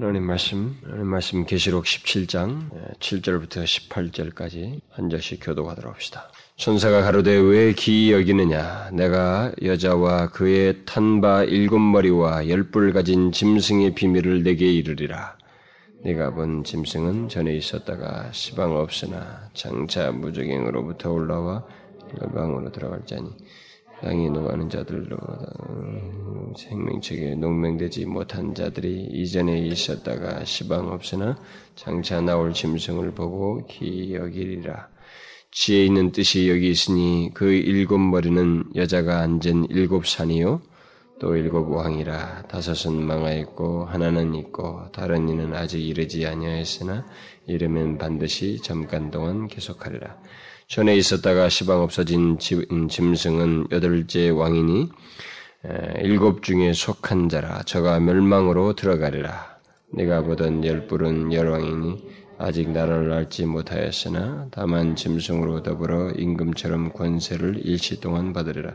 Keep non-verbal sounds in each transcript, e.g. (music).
하나님 말씀, 하나님 말씀 계시록 17장 7절부터 18절까지 한 절씩 교도하도록 합시다. 천사가 가로되 왜 기이 여기느냐? 내가 여자와 그의 탄바 일곱 머리와 열뿔 가진 짐승의 비밀을 내게 이르리라. 네가 본 짐승은 전에 있었다가 시방 없으나 장차 무적행으로부터 올라와 열방으로 들어갈 자니 땅이 노하는 자들로 생명책에 농명되지 못한 자들이 이전에 있었다가 시방 없으나 장차 나올 짐승을 보고 기여기리라. 지혜 있는 뜻이 여기 있으니 그 일곱 머리는 여자가 앉은 일곱 산이요 또 일곱 왕이라 다섯은 망하였고 하나는 있고 다른 이는 아직 이르지 아니하였으나 이르면 반드시 잠깐 동안 계속하리라. 전에 있었다가 시방 없어진 음, 짐승은 여덟째 왕이니 일곱 중에 속한 자라 저가 멸망으로 들어가리라. 내가 보던 열불은 열왕이니 아직 나라를 알지 못하였으나 다만 짐승으로 더불어 임금처럼 권세를 일시 동안 받으리라.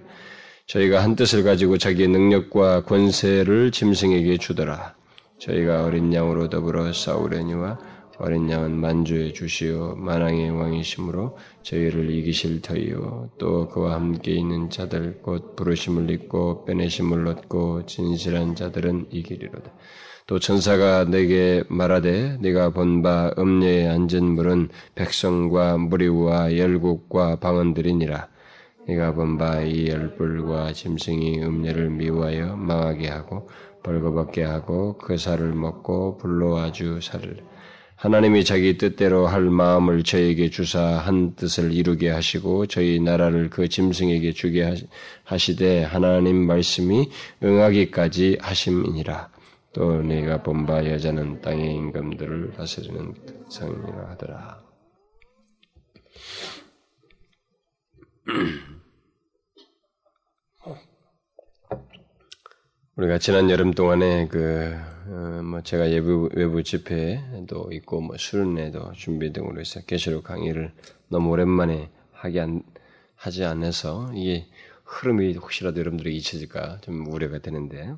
저희가 한 뜻을 가지고 자기의 능력과 권세를 짐승에게 주더라. 저희가 어린 양으로 더불어 싸우려니와 어린 양은 만주에 주시어 만왕의 왕이심으로 저희를 이기실 터이요 또 그와 함께 있는 자들 곧 부르심을 입고 빼내심을 얻고 진실한 자들은 이기리로다. 또 천사가 내게 말하되 네가 본 바 음녀에 앉은 물은 백성과 무리와 열국과 방언들이니라. 네가 본 바 이 열불과 짐승이 음녀를 미워하여 망하게 하고 벌거벗게 하고 그 살을 먹고 불로 아주 살을 하나님이 자기 뜻대로 할 마음을 저에게 주사 한 뜻을 이루게 하시고 저희 나라를 그 짐승에게 주게 하시되 하나님 말씀이 응하기까지 하심이니라. 또 내가 본 바 여자는 땅의 임금들을 다스리는 성이라 하더라. (clears throat) 우리가 지난 여름 동안에 그, 어, 뭐 제가 외부, 외부 집회도 있고, 뭐 수련회도 준비 등으로 해서 계시록 강의를 너무 오랜만에 하기 안, 하지 않아서 이게 흐름이 혹시라도 여러분들이 잊혀질까 좀 우려가 되는데,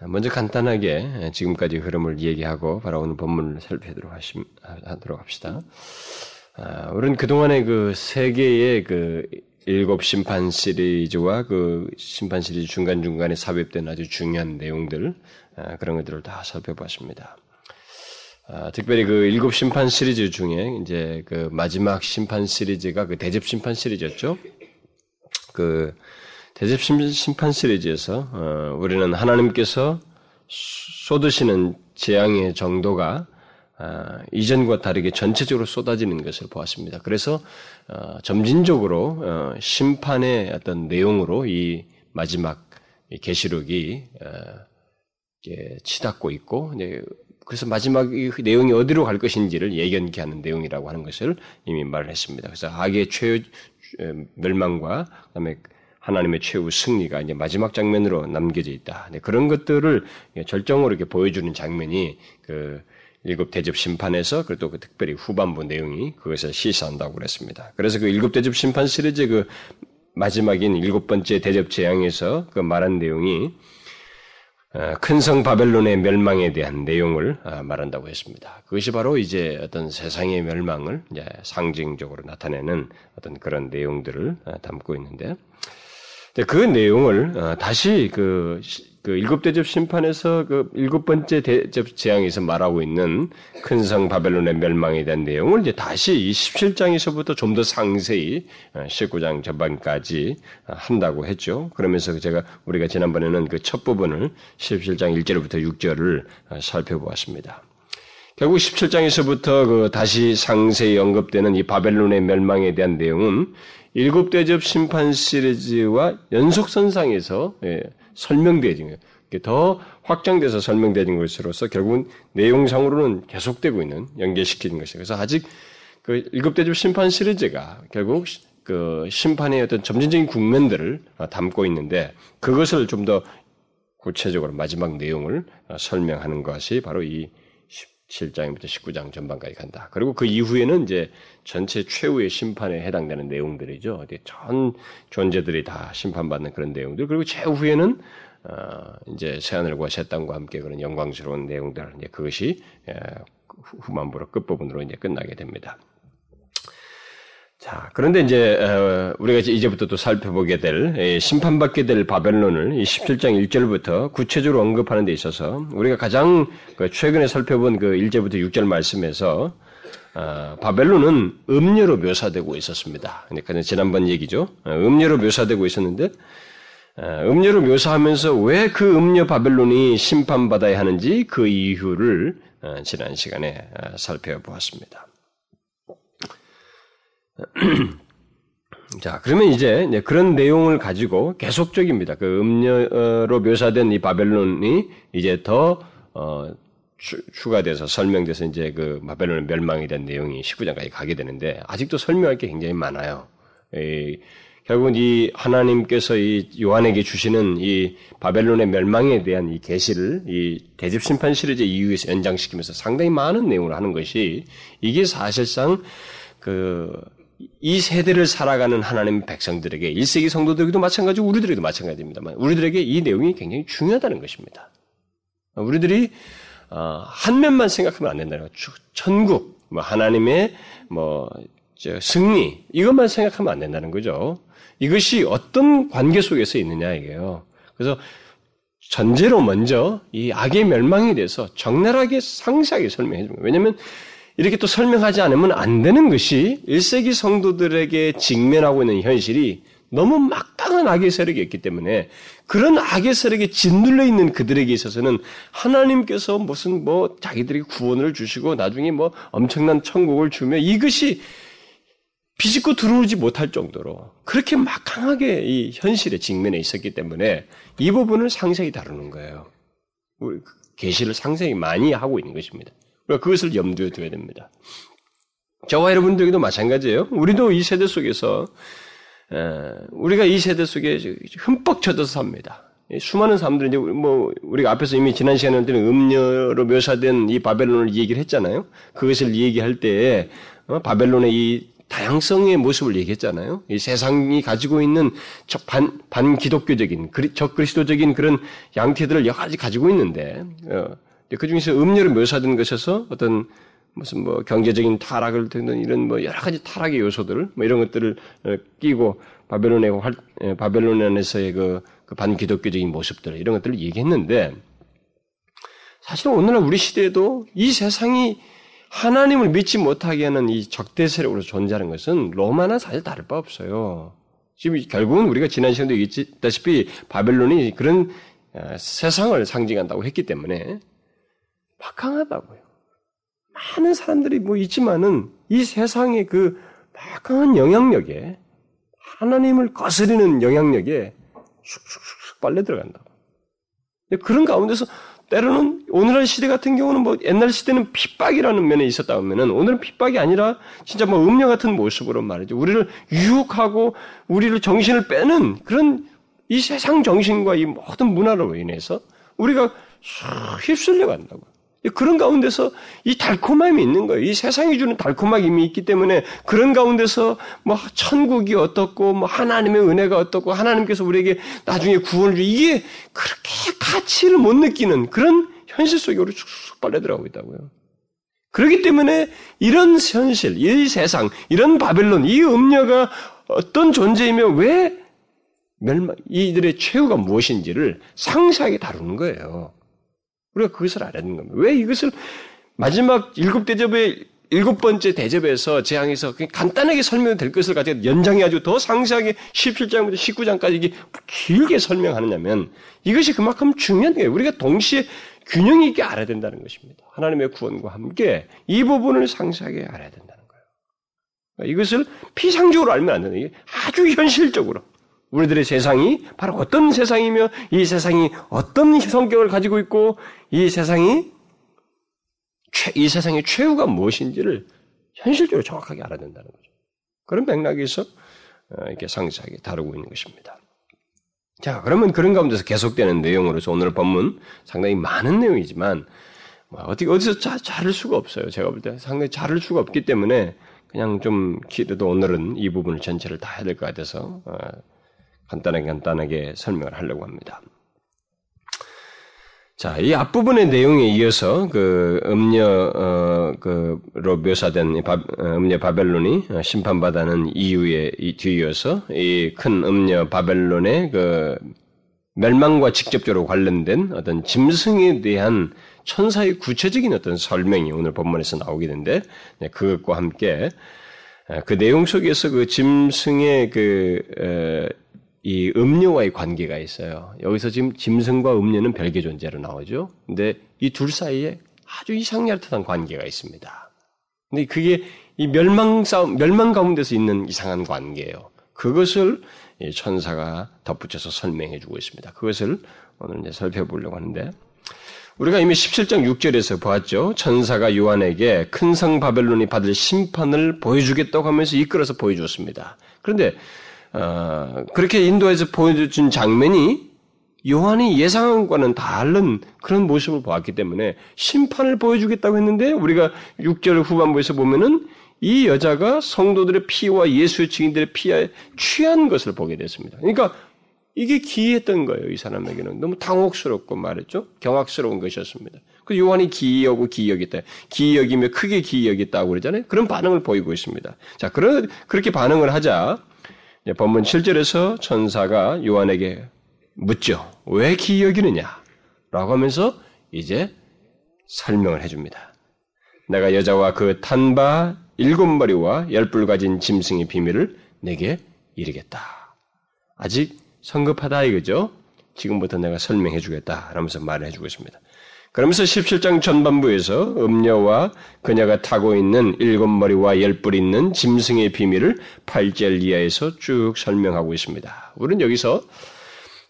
먼저 간단하게 지금까지 흐름을 얘기하고 바로 오늘 본문을 살펴보도록 하심, 하도록 합시다. 아, 우리는 그동안에 그 세계의 그 일곱 심판 시리즈와 그 심판 시리즈 중간중간에 삽입된 아주 중요한 내용들, 아, 그런 것들을 다 살펴봤습니다. 아, 특별히 그 일곱 심판 시리즈 중에 이제 그 마지막 심판 시리즈가 그 대접 심판 시리즈였죠. 그 대접 심판 시리즈에서 어, 우리는 하나님께서 쏟으시는 재앙의 정도가 아, 이전과 다르게 전체적으로 쏟아지는 것을 보았습니다. 그래서 어, 점진적으로 어, 심판의 어떤 내용으로 이 마지막 계시록이 어, 치닫고 있고 그래서 마지막 내용이 어디로 갈 것인지를 예견케 하는 내용이라고 하는 것을 이미 말을 했습니다. 그래서 악의 최후 멸망과 그다음에 하나님의 최후 승리가 이제 마지막 장면으로 남겨져 있다. 네, 그런 것들을 절정으로 이렇게 보여주는 장면이 그 일곱 대접 심판에서 그리고 그 특별히 후반부 내용이 그것을 시사한다고 그랬습니다. 그래서 그 일곱 대접 심판 시리즈 그 마지막인 일곱 번째 대접 재앙에서 그 말한 내용이 어, 큰성 바벨론의 멸망에 대한 내용을 어, 말한다고 했습니다. 그것이 바로 이제 어떤 세상의 멸망을 이제 상징적으로 나타내는 어떤 그런 내용들을 어, 담고 있는데 그 내용을 다시 그 그 일곱 대접 심판에서 그 일곱 번째 대접 재앙에서 말하고 있는 큰 성 바벨론의 멸망에 대한 내용을 이제 다시 이 17장에서부터 좀 더 상세히 19장 어, 전반까지 어, 한다고 했죠. 그러면서 제가 우리가 지난번에는 그 첫 부분을 17장 1절부터 6절을 어, 살펴보았습니다. 결국 17장에서부터 그 다시 상세히 언급되는 이 바벨론의 멸망에 대한 내용은 일곱 대접 심판 시리즈와 연속 선상에서 예, 설명되어진 거예요. 더 확장돼서 설명되는 것으로서 결국은 내용상으로는 계속되고 있는 연계시키는 것이에요. 그래서 아직 그 일곱 대접 심판 시리즈가 결국 그 심판의 어떤 점진적인 국면들을 담고 있는데 그것을 좀 더 구체적으로 마지막 내용을 설명하는 것이 바로 이 17장부터 19장 전반까지 간다. 그리고 그 이후에는 이제 전체 최후의 심판에 해당되는 내용들이죠. 전 존재들이 다 심판받는 그런 내용들. 그리고 최후에는 어, 이제 새하늘과 새 땅과 함께 그런 영광스러운 내용들 이제 그것이 예, 후반부로 끝부분으로 이제 끝나게 됩니다. 자, 그런데 이제 어, 우리가 이제부터 또 살펴보게 될 심판받게 될 바벨론을 17장 1절부터 구체적으로 언급하는 데 있어서 우리가 가장 그 최근에 살펴본 그 1절부터 6절 말씀에서 어, 바벨론은 음료로 묘사되고 있었습니다. 그러니까 지난번 얘기죠. 어, 음료로 묘사되고 있었는데 음료로 묘사하면서 왜 그 음료 바벨론이 심판받아야 하는지 그 이유를 지난 시간에 살펴보았습니다. (clears throat) 자, 그러면 이제 그런 내용을 가지고 계속적입니다. 그 음료로 묘사된 이 바벨론이 이제 더 어, 추, 가돼서 설명돼서 이제 그 바벨론 멸망에 대한 내용이 19장까지 가게 되는데 아직도 설명할 게 굉장히 많아요. 이, 결국은 이 하나님께서 이 요한에게 주시는 이 바벨론의 멸망에 대한 이 계시를 이 대집 심판 시리즈 이후에서 연장시키면서 상당히 많은 내용을 하는 것이 이게 사실상 그 이 세대를 살아가는 하나님 백성들에게 1세기 성도들에게도 마찬가지고 우리들에게도 마찬가지입니다만 우리들에게 이 내용이 굉장히 중요하다는 것입니다. 우리들이 어, 한 면만 생각하면 안 된다는 거죠. 천국, 뭐 하나님의 뭐 승리 이것만 생각하면 안 된다는 거죠. 이것이 어떤 관계 속에서 있느냐 이게요. 그래서 전제로 먼저 이 악의 멸망에 대해서 적나라하게 상세하게 설명해 줍니다. 왜냐하면 이렇게 또 설명하지 않으면 안 되는 것이 1세기 성도들에게 직면하고 있는 현실이 너무 막강한 악의 세력이 있기 때문에 그런 악의 세력에 짓눌려 있는 그들에게 있어서는 하나님께서 무슨 뭐 자기들에게 구원을 주시고 나중에 뭐 엄청난 천국을 주며 이것이 비집고 들어오지 못할 정도로 그렇게 막강하게 이 현실에 직면해 있었기 때문에 이 부분을 상세히 다루는 거예요. 우리 계시를 상세히 많이 하고 있는 것입니다. 우리가 그것을 염두에 둬야 됩니다. 저와 여러분들에게도 마찬가지예요. 우리도 이 세대 속에서 우리가 이 세대 속에 흠뻑 젖어서 삽니다. 수많은 사람들이 이제 뭐 우리가 앞에서 이미 지난 시간에 음녀로 묘사된 이 바벨론을 얘기를 했잖아요. 그것을 얘기할 때 어, 바벨론의 이 다양성의 모습을 얘기했잖아요. 이 세상이 가지고 있는 반, 반기독교적인, 적그리스도적인 그런 양태들을 여러 가지 가지고 있는데, 어, 그 중에서 음료를 묘사된 것에서 어떤 무슨 뭐 경제적인 타락을 듣는 이런 뭐 여러 가지 타락의 요소들, 뭐 이런 것들을 어, 끼고 바벨론의 활, 바벨론 안에서의 그, 그 반기독교적인 모습들, 이런 것들을 얘기했는데, 사실은 오늘날 우리 시대에도 이 세상이 하나님을 믿지 못하게 하는 이 적대 세력으로 존재하는 것은 로마나 사실 다를 바 없어요. 지금 결국은 우리가 지난 시간도 얘기했다시피 바벨론이 그런 어, 세상을 상징한다고 했기 때문에 막강하다고요. 많은 사람들이 뭐 있지만은 이 세상의 그 막강한 영향력에 하나님을 거스리는 영향력에 쑥쑥쑥 빨려 들어간다고. 그런 가운데서 때로는 오늘날 시대 같은 경우는 뭐 옛날 시대는 핍박이라는 면에 있었다 면은 오늘은 핍박이 아니라 진짜 뭐 음녀 같은 모습으로 말이죠. 우리를 유혹하고 우리를 정신을 빼는 그런 이 세상 정신과 이 모든 문화로 인해서 우리가 휩쓸려 간다고. 그런 가운데서 이 달콤함이 있는 거예요. 이 세상이 주는 달콤함이 있기 때문에 그런 가운데서 뭐 천국이 어떻고 뭐 하나님의 은혜가 어떻고 하나님께서 우리에게 나중에 구원을 주 이게 그렇게 가치를 못 느끼는 그런 현실 속에 우리 쑥쑥 빨려 들어가고 있다고요. 그렇기 때문에 이런 현실, 이 세상, 이런 바벨론, 이 음녀가 어떤 존재이며 왜 멸망, 이들의 최후가 무엇인지를 상세하게 다루는 거예요. 우리가 그것을 알아야 되는 겁니다. 왜 이것을 마지막 일곱 대접의 일곱 번째 대접에서 재앙에서 간단하게 설명될 것을 가지고 연장해가지고 더 상세하게 17장부터 19장까지 이게 길게 설명하느냐면 이것이 그만큼 중요한 거예요. 우리가 동시에 균형 있게 알아야 된다는 것입니다. 하나님의 구원과 함께 이 부분을 상세하게 알아야 된다는 거예요. 이것을 피상적으로 알면 안 되는 게 아주 현실적으로 우리들의 세상이 바로 어떤 세상이며 이 세상이 어떤 성격을 가지고 있고 이 세상이 이 세상의 최후가 무엇인지를 현실적으로 정확하게 알아야 된다는 거죠. 그런 맥락에서 어, 이렇게 상세하게 다루고 있는 것입니다. 자, 그러면 그런 가운데서 계속되는 내용으로서 오늘 본문 상당히 많은 내용이지만 뭐 어떻게 어디서 자, 자를 수가 없어요. 제가 볼 때 상당히 자를 수가 없기 때문에 그냥 좀 그래도 오늘은 이 부분을 전체를 다 해야 될 것 같아서 어, 간단하게 간단하게 설명을 하려고 합니다. 자, 이 앞부분의 내용에 이어서 그 음녀 어 그로 묘사된 바, 어, 음녀 바벨론이 심판받아는 이후에 이 뒤이어서 이 큰 음녀 바벨론의 그 멸망과 직접적으로 관련된 어떤 짐승에 대한 천사의 구체적인 어떤 설명이 오늘 본문에서 나오게 되는데 네, 그것과 함께 그 내용 속에서 그 짐승의 그 이 음료와의 관계가 있어요. 여기서 지금 짐승과 음료는 별개 존재로 나오죠. 근데 이 둘 사이에 아주 이상야릇한 관계가 있습니다. 근데 그게 이 멸망 싸움, 멸망 가운데서 있는 이상한 관계예요. 그것을 천사가 덧붙여서 설명해 주고 있습니다. 그것을 오늘 이제 살펴보려고 하는데, 우리가 이미 17장 6절에서 보았죠. 천사가 요한에게 큰 성 바벨론이 받을 심판을 보여주겠다고 하면서 이끌어서 보여주었습니다. 그런데 어, 그렇게 인도에서 보여준 장면이 요한이 예상한 과는 다른 그런 모습을 보았기 때문에 심판을 보여주겠다고 했는데 우리가 6절 후반부에서 보면은 이 여자가 성도들의 피와 예수의 증인들의 피에 취한 것을 보게 됐습니다. 그러니까 이게 기이했던 거예요, 이 사람에게는. 너무 당혹스럽고 말했죠? 경악스러운 것이었습니다. 그 요한이 기이하고 기이하겠다. 기이하기며 크게 기이하겠다고 그러잖아요? 그런 반응을 보이고 있습니다. 자, 그러, 그렇게 반응을 하자 본문 7절에서 천사가 요한에게 묻죠. 왜 기이 여기느냐? 라고 하면서 이제 설명을 해줍니다. 내가 여자와 그 탄바 일곱 마리와 열불 가진 짐승의 비밀을 내게 이르겠다. 아직 성급하다 이거죠? 지금부터 내가 설명해 주겠다. 라면서 말을 해주고 있습니다. 그러면서 17장 전반부에서 음녀와 그녀가 타고 있는 일곱 머리와 열 뿔 있는 짐승의 비밀을 8절 이하에서 쭉 설명하고 있습니다. 우리는 여기서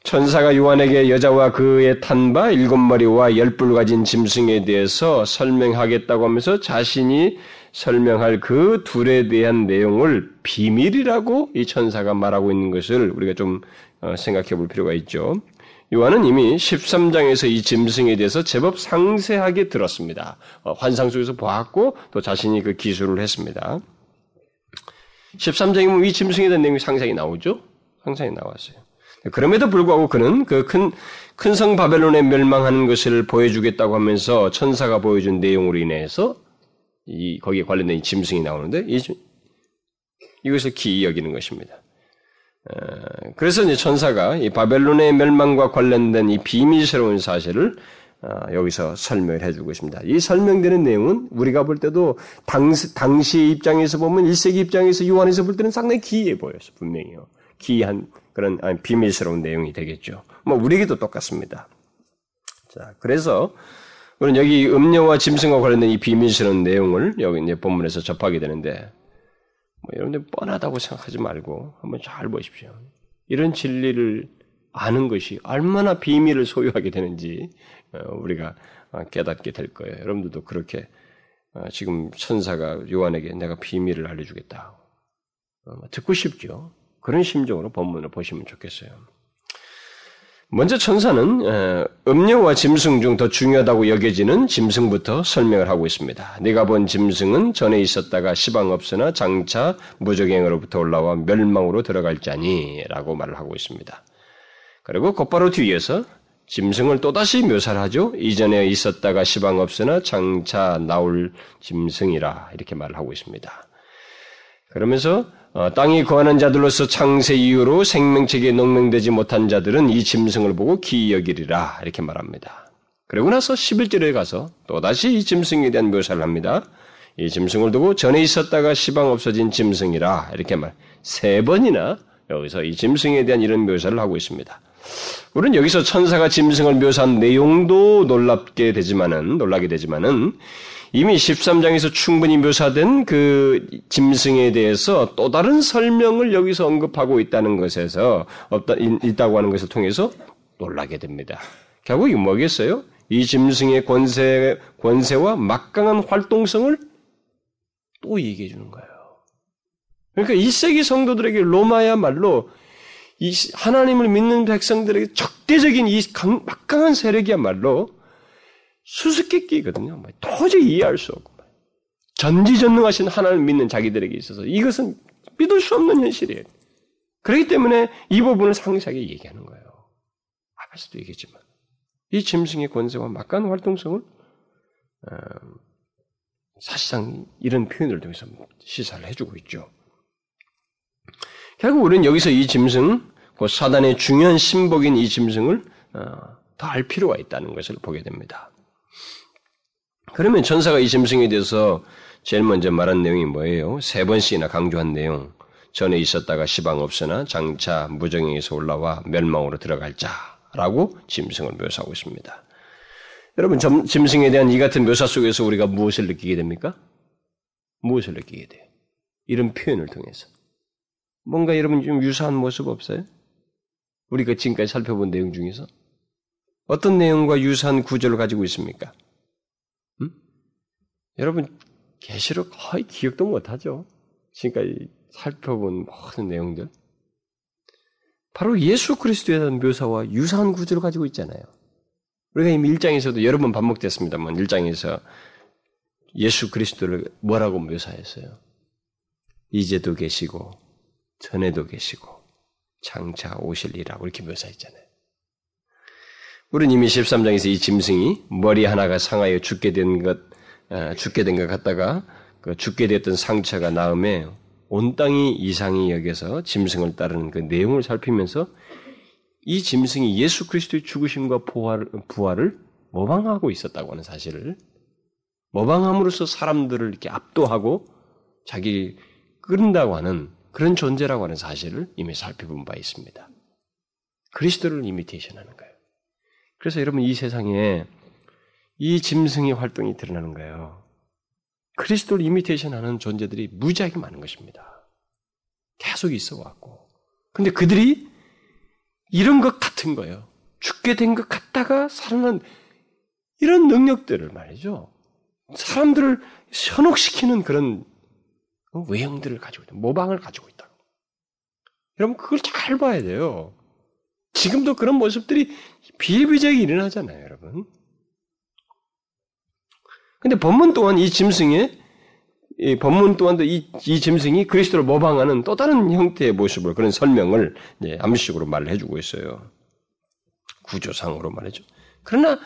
천사가 요한에게 여자와 그의 탄바 일곱 머리와 열 뿔 가진 짐승에 대해서 설명하겠다고 하면서 자신이 설명할 그 둘에 대한 내용을 비밀이라고 이 천사가 말하고 있는 것을 우리가 좀 어, 생각해 볼 필요가 있죠. 요한은 이미 13장에서 이 짐승에 대해서 제법 상세하게 들었습니다. 어, 환상 속에서 보았고 또 자신이 그 기술을 했습니다. 13장에 보면 이 짐승에 대한 내용이 상상이 나오죠? 상상이 나왔어요. 그럼에도 불구하고 그는 그 큰, 큰 성 바벨론에 멸망하는 것을 보여주겠다고 하면서 천사가 보여준 내용으로 인해서 이, 거기에 관련된 이 짐승이 나오는데 이, 이것을 기이 여기는 것입니다. 그래서 이제 천사가 이 바벨론의 멸망과 관련된 이 비밀스러운 사실을 어, 여기서 설명을 해주고 있습니다. 이 설명되는 내용은 우리가 볼 때도 당시, 당시 입장에서 보면 1세기 입장에서 요한에서 볼 때는 상당히 기이해 보여요. 분명히요. 기이한 그런 아니, 비밀스러운 내용이 되겠죠. 뭐 우리에게도 똑같습니다. 자, 그래서 우리는 여기 음료와 짐승과 관련된 이 비밀스러운 내용을 여기 이제 본문에서 접하게 되는데 뭐 여러분들 뻔하다고 생각하지 말고 한번 잘 보십시오. 이런 진리를 아는 것이 얼마나 비밀을 소유하게 되는지 어, 우리가 어, 깨닫게 될 거예요. 여러분들도 그렇게 어, 지금 천사가 요한에게 내가 비밀을 알려주겠다. 뭐 듣고 싶죠. 그런 심정으로 본문을 보시면 좋겠어요. 먼저 천사는 음료와 짐승 중 더 중요하다고 여겨지는 짐승부터 설명을 하고 있습니다. 네가 본 짐승은 전에 있었다가 시방 없으나 장차 무적행으로부터 올라와 멸망으로 들어갈 자니라고 말을 하고 있습니다. 그리고 곧바로 뒤에서 짐승을 또다시 묘사를 하죠. 이전에 있었다가 시방 없으나 장차 나올 짐승이라 이렇게 말을 하고 있습니다. 그러면서 어, 땅이 거하는 자들로서 창세 이후로 생명체계에 농명되지 못한 자들은 이 짐승을 보고 기이 여기리라 이렇게 말합니다. 그리고 나서 11절에 가서 또다시 이 짐승에 대한 묘사를 합니다. 이 짐승을 두고 전에 있었다가 시방 없어진 짐승이라 이렇게 말. 세 번이나 여기서 이 짐승에 대한 이런 묘사를 하고 있습니다. 우리는 여기서 천사가 짐승을 묘사한 내용도 놀랍게 되지만은 놀라게 되지만은 이미 13장에서 충분히 묘사된 그 짐승에 대해서 또 다른 설명을 여기서 언급하고 있다는 것에서 없다, 있다고 하는 것을 통해서 놀라게 됩니다. 결국 이 뭐겠어요? 이 짐승의 권세, 권세와 막강한 활동성을 또 얘기해 주는 거예요. 그러니까 1세기 성도들에게 로마야말로 이 하나님을 믿는 백성들에게 적대적인 이 강, 막강한 세력이야말로 수수께끼거든요. 뭐 도저히 이해할 수 없고 전지전능하신 하나님을 믿는 자기들에게 있어서 이것은 믿을 수 없는 현실이에요. 그렇기 때문에 이 부분을 상세하게 얘기하는 거예요. 앞에서도 얘기했지만 이 짐승의 권세와 막간 활동성을 어, 사실상 이런 표현을 통해서 시사를 해주고 있죠. 결국 우리는 여기서 이 짐승, 그 사단의 중요한 신복인 이 짐승을 어, 더 알 필요가 있다는 것을 보게 됩니다. 그러면 천사가 이 짐승에 대해서 제일 먼저 말한 내용이 뭐예요? 세 번씩이나 강조한 내용. 전에 있었다가 시방 없으나 장차 무정에서 올라와 멸망으로 들어갈 자라고 짐승을 묘사하고 있습니다. 여러분, 짐승에 대한 이 같은 묘사 속에서 우리가 무엇을 느끼게 됩니까? 무엇을 느끼게 돼요? 이런 표현을 통해서. 뭔가 여러분 좀 유사한 모습 없어요? 우리가 지금까지 살펴본 내용 중에서? 어떤 내용과 유사한 구조를 가지고 있습니까? 음? 여러분, 계시록 거의 기억도 못하죠? 지금까지 살펴본 모든 내용들. 바로 예수 그리스도에 대한 묘사와 유사한 구조를 가지고 있잖아요. 우리가 이미 1장에서도 여러 번 반복됐습니다만 1장에서 예수 그리스도를 뭐라고 묘사했어요? 이제도 계시고 전에도 계시고 장차 오실이라고 이렇게 묘사했잖아요. 우리는 이미 13장에서 이 짐승이 머리 하나가 상하여 죽게 된 것, 어, 죽게 된 것 같다가 그 죽게 됐던 상처가 나음에 온 땅이 이상히 여겨서 짐승을 따르는 그 내용을 살피면서 이 짐승이 예수 그리스도의 죽으심과 부활, 부활을 모방하고 있었다고 하는 사실을 모방함으로써 사람들을 이렇게 압도하고 자기 끓는다고 하는 그런 존재라고 하는 사실을 이미 살펴본 바 있습니다. 그리스도를 이미테이션 하는 거예요. 그래서 여러분 이 세상에 이 짐승의 활동이 드러나는 거예요. 그리스도를 이미테이션 하는 존재들이 무지하게 많은 것입니다. 계속 있어 왔고. 근데 그들이 이런 것 같은 거예요. 죽게 된 것 같다가 살아난 이런 능력들을 말이죠. 사람들을 현혹시키는 그런 외형들을 가지고 있다. 모방을 가지고 있다. 여러분, 그걸 잘 봐야 돼요. 지금도 그런 모습들이 비일비재하게 일어나잖아요, 여러분. 근데 본문 또한 이 짐승의 이 본문 또한도 이, 이 짐승이 그리스도를 모방하는 또 다른 형태의 모습을 그런 설명을 이제 암시적으로 말을 해주고 있어요. 구조상으로 말이죠. 그러나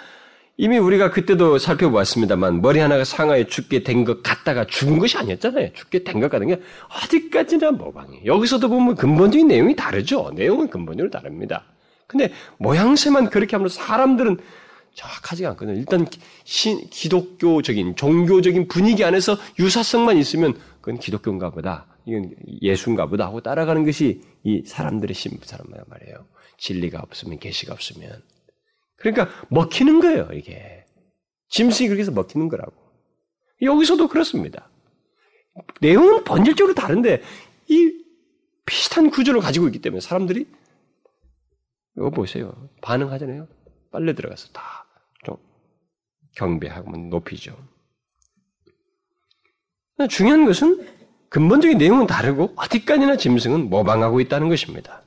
이미 우리가 그때도 살펴보았습니다만 머리 하나가 상하에 죽게 된 것 같다가 죽은 것이 아니었잖아요. 죽게 된 것 같은 게 어디까지나 모방이. 여기서도 보면 근본적인 내용이 다르죠. 내용은 근본적으로 다릅니다. 근데 모양새만 그렇게 하면 사람들은 정확하지가 않거든요. 일단 신, 기독교적인 종교적인 분위기 안에서 유사성만 있으면 그건 기독교인가 보다. 이건 예수인가 보다 하고 따라가는 것이 이 사람들의 신부 사람 말이에요. 진리가 없으면 계시가 없으면 그러니까 먹히는 거예요, 이게. 짐승이 그렇게 해서 먹히는 거라고. 여기서도 그렇습니다. 내용은 본질적으로 다른데 이 비슷한 구조를 가지고 있기 때문에 사람들이 이거 보세요. 반응하잖아요. 빨래 들어가서 다좀 경배하고 뭐 높이죠. 중요한 것은 근본적인 내용은 다르고 어디까지나 짐승은 모방하고 있다는 것입니다.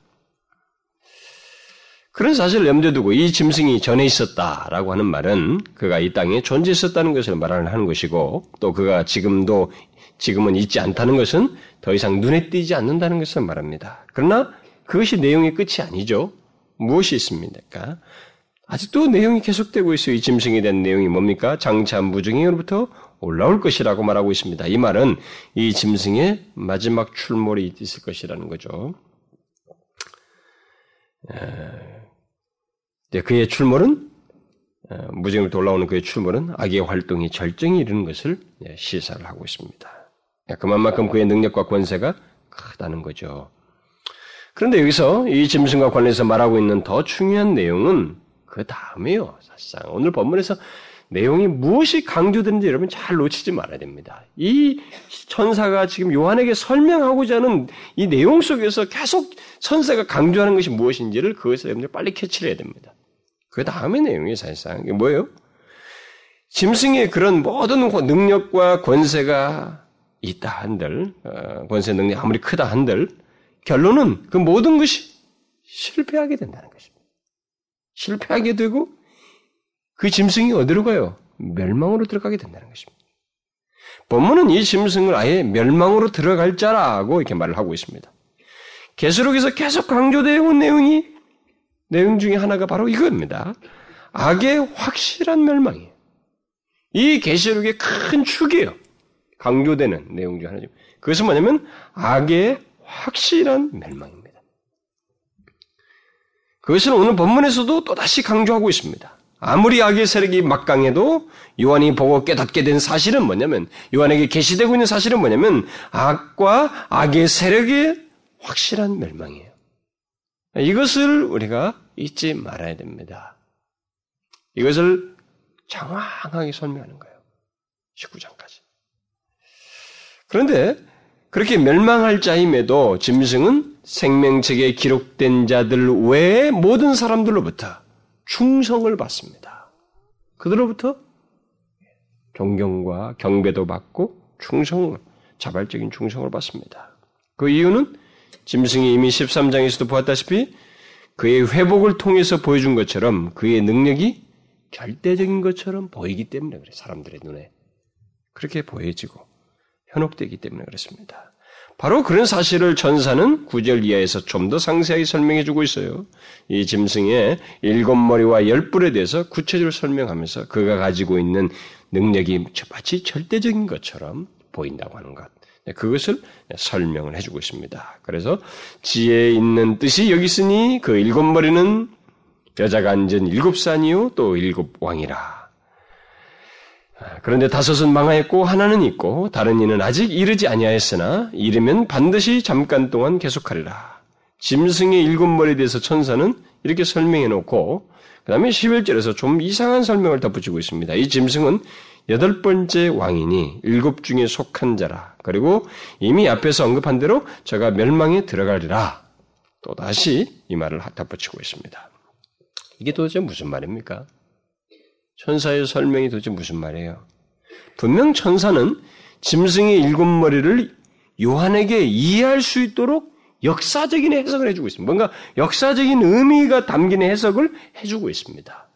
그런 사실을 염두에 두고 이 짐승이 전에 있었다라고 하는 말은 그가 이 땅에 존재했었다는 것을 말하는 것이고 또 그가 지금도 지금은 있지 않다는 것은 더 이상 눈에 띄지 않는다는 것을 말합니다. 그러나 그것이 내용의 끝이 아니죠. 무엇이 있습니까? 아직도 내용이 계속되고 있어요. 이 짐승에 대한 내용이 뭡니까? 장차 무중행으로부터 올라올 것이라고 말하고 있습니다. 이 말은 이 짐승의 마지막 출몰이 있을 것이라는 거죠. 그의 출몰은 무정으로 올라오는 그의 출몰은 악의 활동이 절정이 이르는 것을 시사를 하고 있습니다. 그만큼 그의 능력과 권세가 크다는 거죠. 그런데 여기서 이 짐승과 관련해서 말하고 있는 더 중요한 내용은 그 다음에요. 사실상 오늘 본문에서 내용이 무엇이 강조되는지 여러분 잘 놓치지 말아야 됩니다. 이 천사가 지금 요한에게 설명하고자 하는 이 내용 속에서 계속 천사가 강조하는 것이 무엇인지를 그것을 여러분들 빨리 캐치를 해야 됩니다. 그 다음의 내용이 사실상 이게 뭐예요? 짐승의 그런 모든 능력과 권세가 있다 한들, 어, 권세 능력 아무리 크다 한들, 결론은 그 모든 것이 실패하게 된다는 것입니다. 실패하게 되고 그 짐승이 어디로 가요? 멸망으로 들어가게 된다는 것입니다. 본문은 이 짐승을 아예 멸망으로 들어갈 자라고 이렇게 말을 하고 있습니다. 계시록에서 계속 강조되어 온 내용이 내용 중에 하나가 바로 이겁니다. 악의 확실한 멸망이에요. 이 계시록의 큰 축이에요. 강조되는 내용 중 하나죠. 그것은 뭐냐면 악의 확실한 멸망입니다. 그것은 오늘 본문에서도 또다시 강조하고 있습니다. 아무리 악의 세력이 막강해도 요한이 보고 깨닫게 된 사실은 뭐냐면 요한에게 계시되고 있는 사실은 뭐냐면 악과 악의 세력의 확실한 멸망이에요. 이것을 우리가 잊지 말아야 됩니다. 이것을 정확하게 설명하는 거예요. 19장까지. 그런데 그렇게 멸망할 자임에도 짐승은 생명책에 기록된 자들 외에 모든 사람들로부터 충성을 받습니다. 그들로부터 존경과 경배도 받고 충성, 자발적인 충성을 받습니다. 그 이유는 짐승이 이미 13장에서도 보았다시피 그의 회복을 통해서 보여준 것처럼 그의 능력이 절대적인 것처럼 보이기 때문에 그래 사람들의 눈에 그렇게 보여지고 현혹되기 때문에 그렇습니다. 바로 그런 사실을 전사는 구절 이하에서 좀 더 상세하게 설명해 주고 있어요. 이 짐승의 일곱 머리와 열 뿔에 대해서 구체적으로 설명하면서 그가 가지고 있는 능력이 마치 절대적인 것처럼 보인다고 하는 것. 네, 그것을 설명을 해주고 있습니다. 그래서 지혜에 있는 뜻이 여기 있으니 그 일곱 머리는 여자가 앉은 일곱 산이요 또 일곱 왕이라. 그런데 다섯은 망하였고 하나는 있고 다른 이는 아직 이르지 아니하였으나 이르면 반드시 잠깐 동안 계속하리라. 짐승의 일곱 머리에 대해서 천사는 이렇게 설명해 놓고 그 다음에 11절에서 좀 이상한 설명을 덧붙이고 있습니다. 이 짐승은 여덟 번째 왕이니 일곱 중에 속한 자라. 그리고 이미 앞에서 언급한 대로 저가 멸망에 들어가리라. 또 다시 이 말을 덧붙이고 있습니다. 이게 도대체 무슨 말입니까? 천사의 설명이 도대체 무슨 말이에요? 분명 천사는 짐승의 일곱 머리를 요한에게 이해할 수 있도록 역사적인 해석을 해주고 있습니다. 뭔가 역사적인 의미가 담긴 해석을 해주고 있습니다.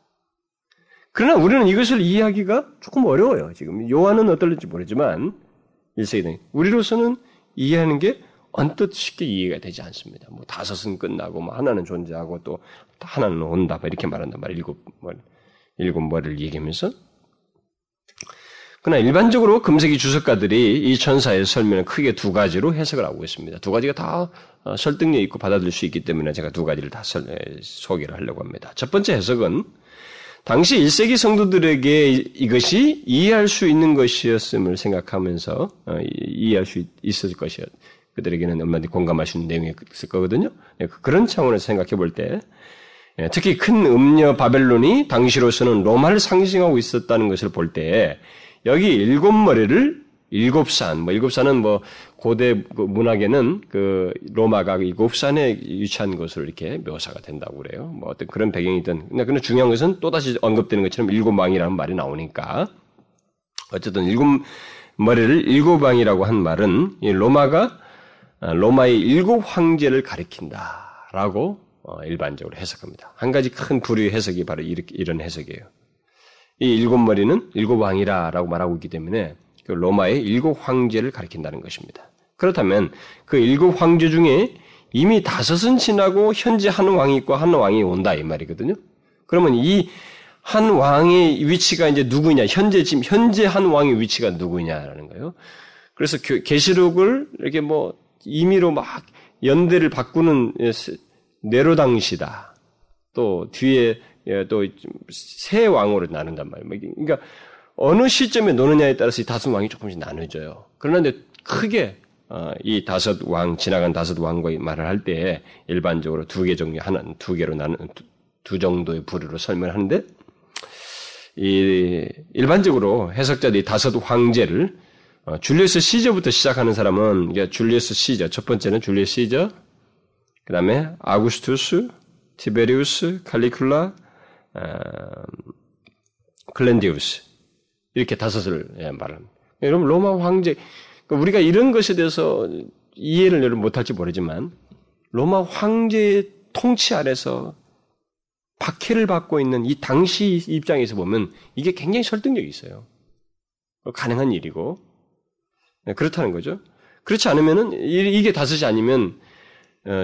그러나 우리는 이것을 이해하기가 조금 어려워요. 지금 요한은 어떨지 모르지만 1세기는 우리로서는 이해하는 게 언뜻 쉽게 이해가 되지 않습니다. 뭐 다섯은 끝나고 뭐 하나는 존재하고 또 하나는 온다 이렇게 말한단 말이에요. 일곱 머리. 일곱 머리를 얘기하면서 그러나 일반적으로 금세기 주석가들이 이 천사의 설명을 크게 두 가지로 해석을 하고 있습니다. 두 가지가 다 어, 설득력 있고 받아들일 수 있기 때문에 제가 두 가지를 다 소개를 하려고 합니다. 첫 번째 해석은 당시 1세기 성도들에게 이것이 이해할 수 있는 것이었음을 생각하면서 어, 이해할 수 있을 것이었. 그들에게는 얼마든지 공감할 수 있는 내용이었을 거거든요. 네, 그런 차원에서 생각해 볼때 예, 특히 큰 음녀 바벨론이 당시로서는 로마를 상징하고 있었다는 것을 볼 때 여기 일곱 머리를 일곱 산, 뭐 일곱 산은 뭐 고대 그 문학에는 그 로마가 일곱 산에 위치한 것으로 이렇게 묘사가 된다고 그래요. 뭐 어떤 그런 배경이든. 근데 중요한 것은 또다시 언급되는 것처럼 일곱 왕이라는 말이 나오니까 어쨌든 일곱 머리를 일곱 왕이라고 한 말은 로마가 로마의 일곱 황제를 가리킨다라고 어, 일반적으로 해석합니다. 한 가지 큰 부류의 해석이 바로 이런 해석이에요. 이 일곱 머리는 일곱 왕이라라고 말하고 있기 때문에 그 로마의 일곱 황제를 가리킨다는 것입니다. 그렇다면 그 일곱 황제 중에 이미 다섯은 지나고 현재 한 왕이 있고 한 왕이 온다 이 말이거든요. 그러면 이 한 왕의 위치가 이제 누구냐? 현재 지금 현재 한 왕의 위치가 누구냐라는 거예요. 그래서 계시록을 이렇게 뭐 임의로 막 연대를 바꾸는 네로당시다. 또 뒤에 예, 또새 왕으로 나눈단 말이에요. 뭐 그러니까 어느 시점에 노느냐에 따라서 이 다섯 왕이 조금씩 나눠져요. 그런데 크게 어, 이 다섯 왕 지나간 다섯 왕과 말을 할 때 일반적으로 두개 종류 하나 두 개로 나눈 두, 두 정도의 부류로 설명하는데 이 일반적으로 해석자들이 다섯 황제를 어, 줄리우스 시저부터 시작하는 사람은 그러니까 줄리우스 시저 첫 번째는 줄리우스 시저 그 다음에 아우구스투스, 티베리우스, 칼리굴라, 어, 클라우디우스 이렇게 다섯을 예, 말합니다. 여러분 로마 황제 그러니까 우리가 이런 것에 대해서 이해를 여러분 못할지 모르지만 로마 황제의 통치 아래서 박해를 받고 있는 이 당시 입장에서 보면 이게 굉장히 설득력이 있어요. 가능한 일이고 네, 그렇다는 거죠. 그렇지 않으면은 이게 다섯이 아니면 어,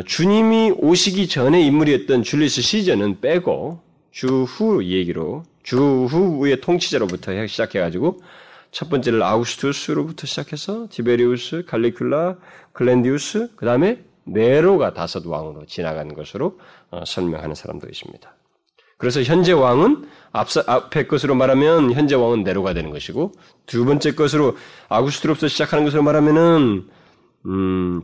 주님이 오시기 전에 인물이었던 줄리스 시저는 빼고 주후 얘기로 주후의 통치자로부터 시작해가지고 첫 번째를 아우스투스로부터 시작해서 티베리우스, 갈리큘라, 글렌디우스, 그 다음에 네로가 다섯 왕으로 지나간 것으로 어, 설명하는 사람도 있습니다. 그래서 현재 왕은 앞서, 앞에 것으로 말하면 현재 왕은 네로가 되는 것이고 두 번째 것으로 아구스트로부터 시작하는 것으로 말하면은 음,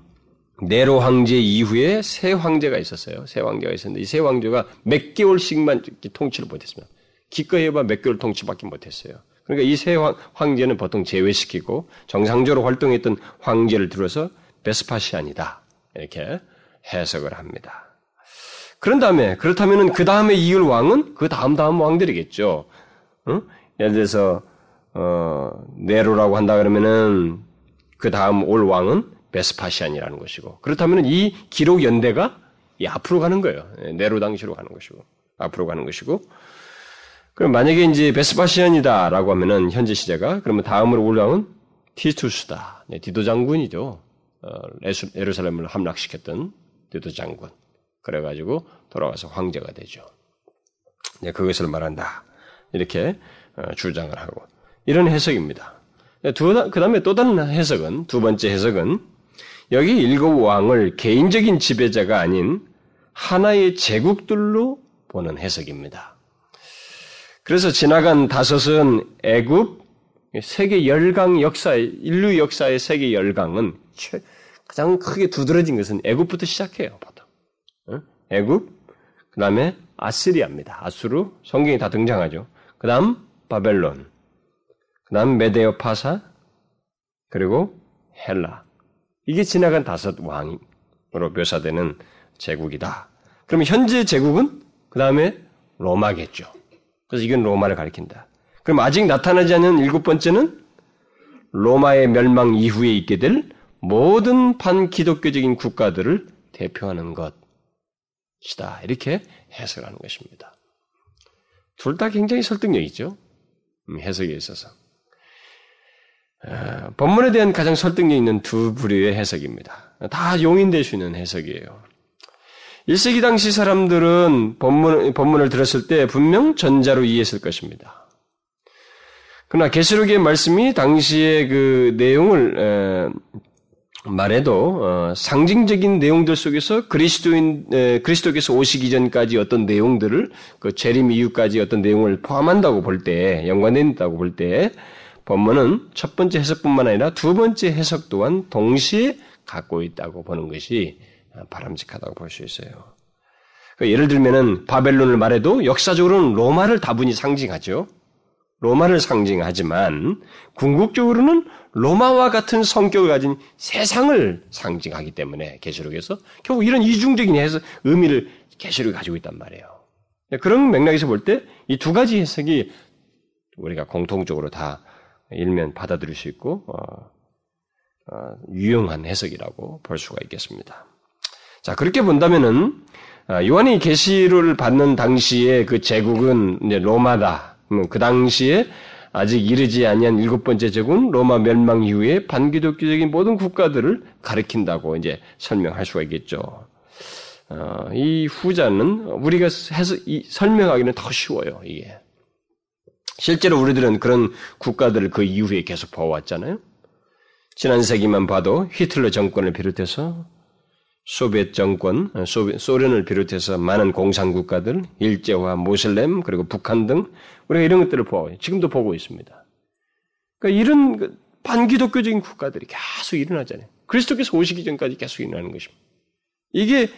네로 황제 이후에 세 황제가 있었어요. 세 황제가 있었는데 이 세 황제가 몇 개월씩만 통치를 못했습니다. 기껏 해봐 몇 개월 통치밖에 못했어요. 그러니까 이 세 황제는 보통 제외시키고 정상적으로 활동했던 황제를 들어서 베스파시안이다 이렇게 해석을 합니다. 그런 다음에 그렇다면은 그 다음에 이을 왕은 그 다음 다음 왕들이겠죠. 응? 예를 들어서 어, 네로라고 한다 그러면은 그 다음 올 왕은 베스파시안이라는 것이고 그렇다면 이 기록 연대가 이 앞으로 가는 거예요. 예, 네로 당시로 가는 것이고 앞으로 가는 것이고 그럼 만약에 이제 베스파시안이다라고 하면은 현재 시제가 그러면 다음으로 올 왕은 티투스다. 네, 디도 장군이죠. 어, 예루살렘을 함락시켰던 디도 장군. 그래가지고 돌아와서 황제가 되죠. 네, 그것을 말한다. 이렇게 어, 주장을 하고 이런 해석입니다. 네, 그 다음에 또 다른 해석은 두 번째 해석은 여기 일곱 왕을 개인적인 지배자가 아닌 하나의 제국들로 보는 해석입니다. 그래서 지나간 다섯은 애굽 세계 열강 역사 인류 역사의 세계 열강은 가장 크게 두드러진 것은 애굽부터 시작해요. 애굽, 그 다음에 아시리아입니다. 아수르, 성경이 다 등장하죠. 그 다음 바벨론, 그 다음 메데오 파사, 그리고 헬라. 이게 지나간 다섯 왕으로 묘사되는 제국이다. 그러면 현재 제국은 그 다음에 로마겠죠. 그래서 이건 로마를 가리킨다. 그럼 아직 나타나지 않은 일곱 번째는 로마의 멸망 이후에 있게 될 모든 반기독교적인 국가들을 대표하는 것이다. 이렇게 해석하는 것입니다. 둘 다 굉장히 설득력이죠. 음, 해석에 있어서. 어, 본문에 대한 가장 설득력 있는 두 부류의 해석입니다. 다 용인될 수 있는 해석이에요. 1세기 당시 사람들은 본문, 본문을 들었을 때 분명 전자로 이해했을 것입니다. 그러나 계시록의 말씀이 당시의 그 내용을 에, 말해도 어, 상징적인 내용들 속에서 그리스도인 에, 그리스도께서 오시기 전까지 어떤 내용들을 그 재림 이후까지 어떤 내용을 포함한다고 볼 때 연관된다고 볼때 본문은 첫 번째 해석뿐만 아니라 두 번째 해석 또한 동시에 갖고 있다고 보는 것이 바람직하다고 볼 수 있어요. 그러니까 예를 들면은 바벨론을 말해도 역사적으로는 로마를 다분히 상징하죠. 로마를 상징하지만 궁극적으로는 로마와 같은 성격을 가진 세상을 상징하기 때문에 계시록에서 결국 이런 이중적인 해석 의미를 계시록이 가지고 있단 말이에요. 그런 맥락에서 볼 때 이 두 가지 해석이 우리가 공통적으로 다 일면 받아들일 수 있고 어, 어, 유용한 해석이라고 볼 수가 있겠습니다. 자 그렇게 본다면은 아, 요한이 계시를 받는 당시에 그 제국은 이제 로마다. 그 당시에 아직 이르지 아니한 일곱 번째 제국은 로마 멸망 이후에 반기독교적인 모든 국가들을 가리킨다고 이제 설명할 수가 있겠죠. 어, 이 후자는 우리가 해서 설명하기는 더 쉬워요. 이게 실제로 우리들은 그런 국가들을 그 이후에 계속 봐왔잖아요. 지난 세기만 봐도 히틀러 정권을 비롯해서 소비에트 정권, 소비, 소련을 비롯해서 많은 공산 국가들, 일제화, 모슬렘, 그리고 북한 등 우리가 이런 것들을 보고 지금도 보고 있습니다. 그러니까 이런 그 반기독교적인 국가들이 계속 일어나잖아요. 그리스도께서 오시기 전까지 계속 일어나는 것입니다. 이게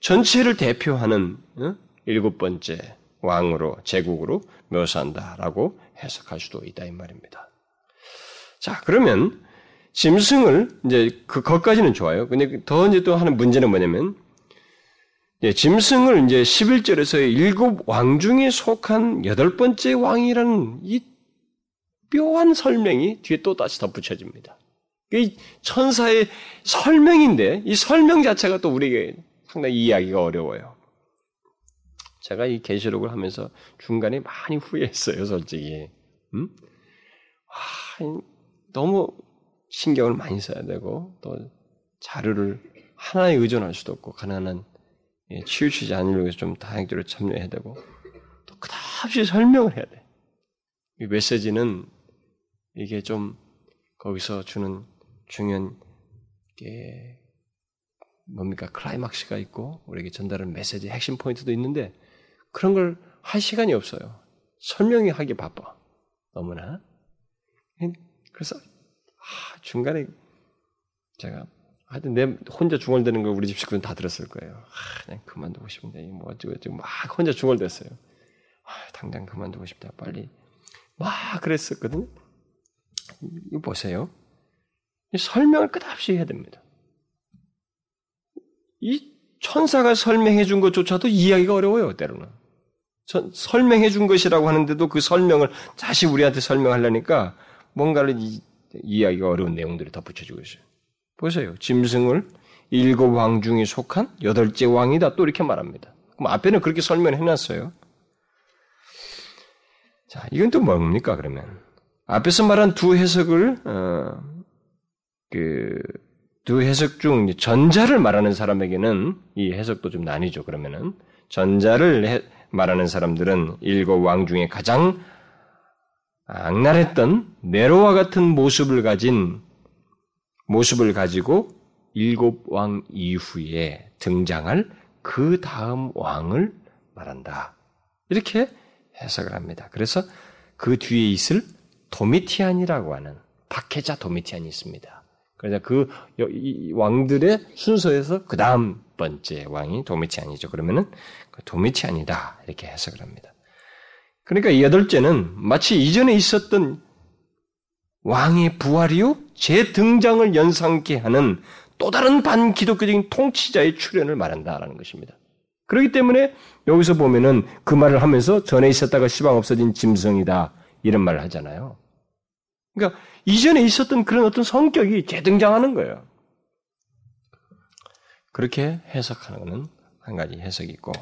전체를 대표하는 어? 일곱 번째 왕으로 제국으로 묘사한다라고 해석할 수도 있다 이 말입니다. 자 그러면 짐승을 이제 그 것까지는 좋아요. 근데 더 이제 또 하는 문제는 뭐냐면 예, 짐승을 이제 11절에서 일곱 왕 중에 속한 여덟 번째 왕이라는 이 묘한 설명이 뒤에 또 다시 덧붙여집니다. 이 천사의 설명인데 이 설명 자체가 또 우리에게 상당히 이해하기가 어려워요. 제가 이 계시록을 하면서 중간에 많이 후회했어요, 솔직히. 음? 와, 너무 신경을 많이 써야 되고 또 자료를 하나에 의존할 수도 없고 가난한 예, 치우치지 않으려고 해서 좀 다양적으로 참여해야 되고 또 끝없이 설명을 해야 돼. 이 메시지는 이게 좀 거기서 주는 중요한 게 뭡니까 클라이막스가 있고 우리에게 전달하는 메시지 핵심 포인트도 있는데 그런 걸 할 시간이 없어요. 설명이 하기 바빠. 너무나. 그래서 아, 중간에 제가 하여튼 내 혼자 중얼대는 거 우리 집 식구는 다 들었을 거예요. 아, 그냥 그만두고 싶은데 뭐 어쩌고 저쩌고 막 혼자 중얼댔어요. 아, 당장 그만두고 싶다. 빨리 막 그랬었거든요. 이거 보세요. 설명을 끝없이 해야 됩니다. 이 천사가 설명해 준 것조차도 이해하기가 어려워요, 때로는. 설명해 준 것이라고 하는데도 그 설명을 다시 우리한테 설명하려니까 뭔가를 이, 이해하기가 어려운 내용들이 덧붙여지고 있어요. 보세요. 짐승을 일곱 왕 중에 속한 여덟째 왕이다. 또 이렇게 말합니다. 그럼 앞에는 그렇게 설명해 놨어요. 자, 이건 또 뭡니까, 그러면? 앞에서 말한 두 해석을, 어, 그, 두 해석 중 전자를 말하는 사람에게는 이 해석도 좀 나뉘죠, 그러면은. 전자를 해, 말하는 사람들은 일곱 왕 중에 가장 악랄했던 네로와 같은 모습을 가진 모습을 가지고 일곱 왕 이후에 등장할 그 다음 왕을 말한다. 이렇게 해석을 합니다. 그래서 그 뒤에 있을 도미티안이라고 하는 박해자 도미티안이 있습니다. 그래서 그 왕들의 순서에서 그 다음 번째 왕이 도미티안이죠. 그러면은 그 도미티안이다 이렇게 해석을 합니다. 그러니까 이 여덟째는 마치 이전에 있었던 왕의 부활이요 재등장을 연상케 하는 또 다른 반기독교적인 통치자의 출현을 말한다라는 것입니다. 그렇기 때문에 여기서 보면은 그 말을 하면서 전에 있었다가 시방 없어진 짐승이다 이런 말을 하잖아요. 그러니까 이전에 있었던 그런 어떤 성격이 재등장하는 거예요. 그렇게 해석하는 것은 한 가지 해석이 있고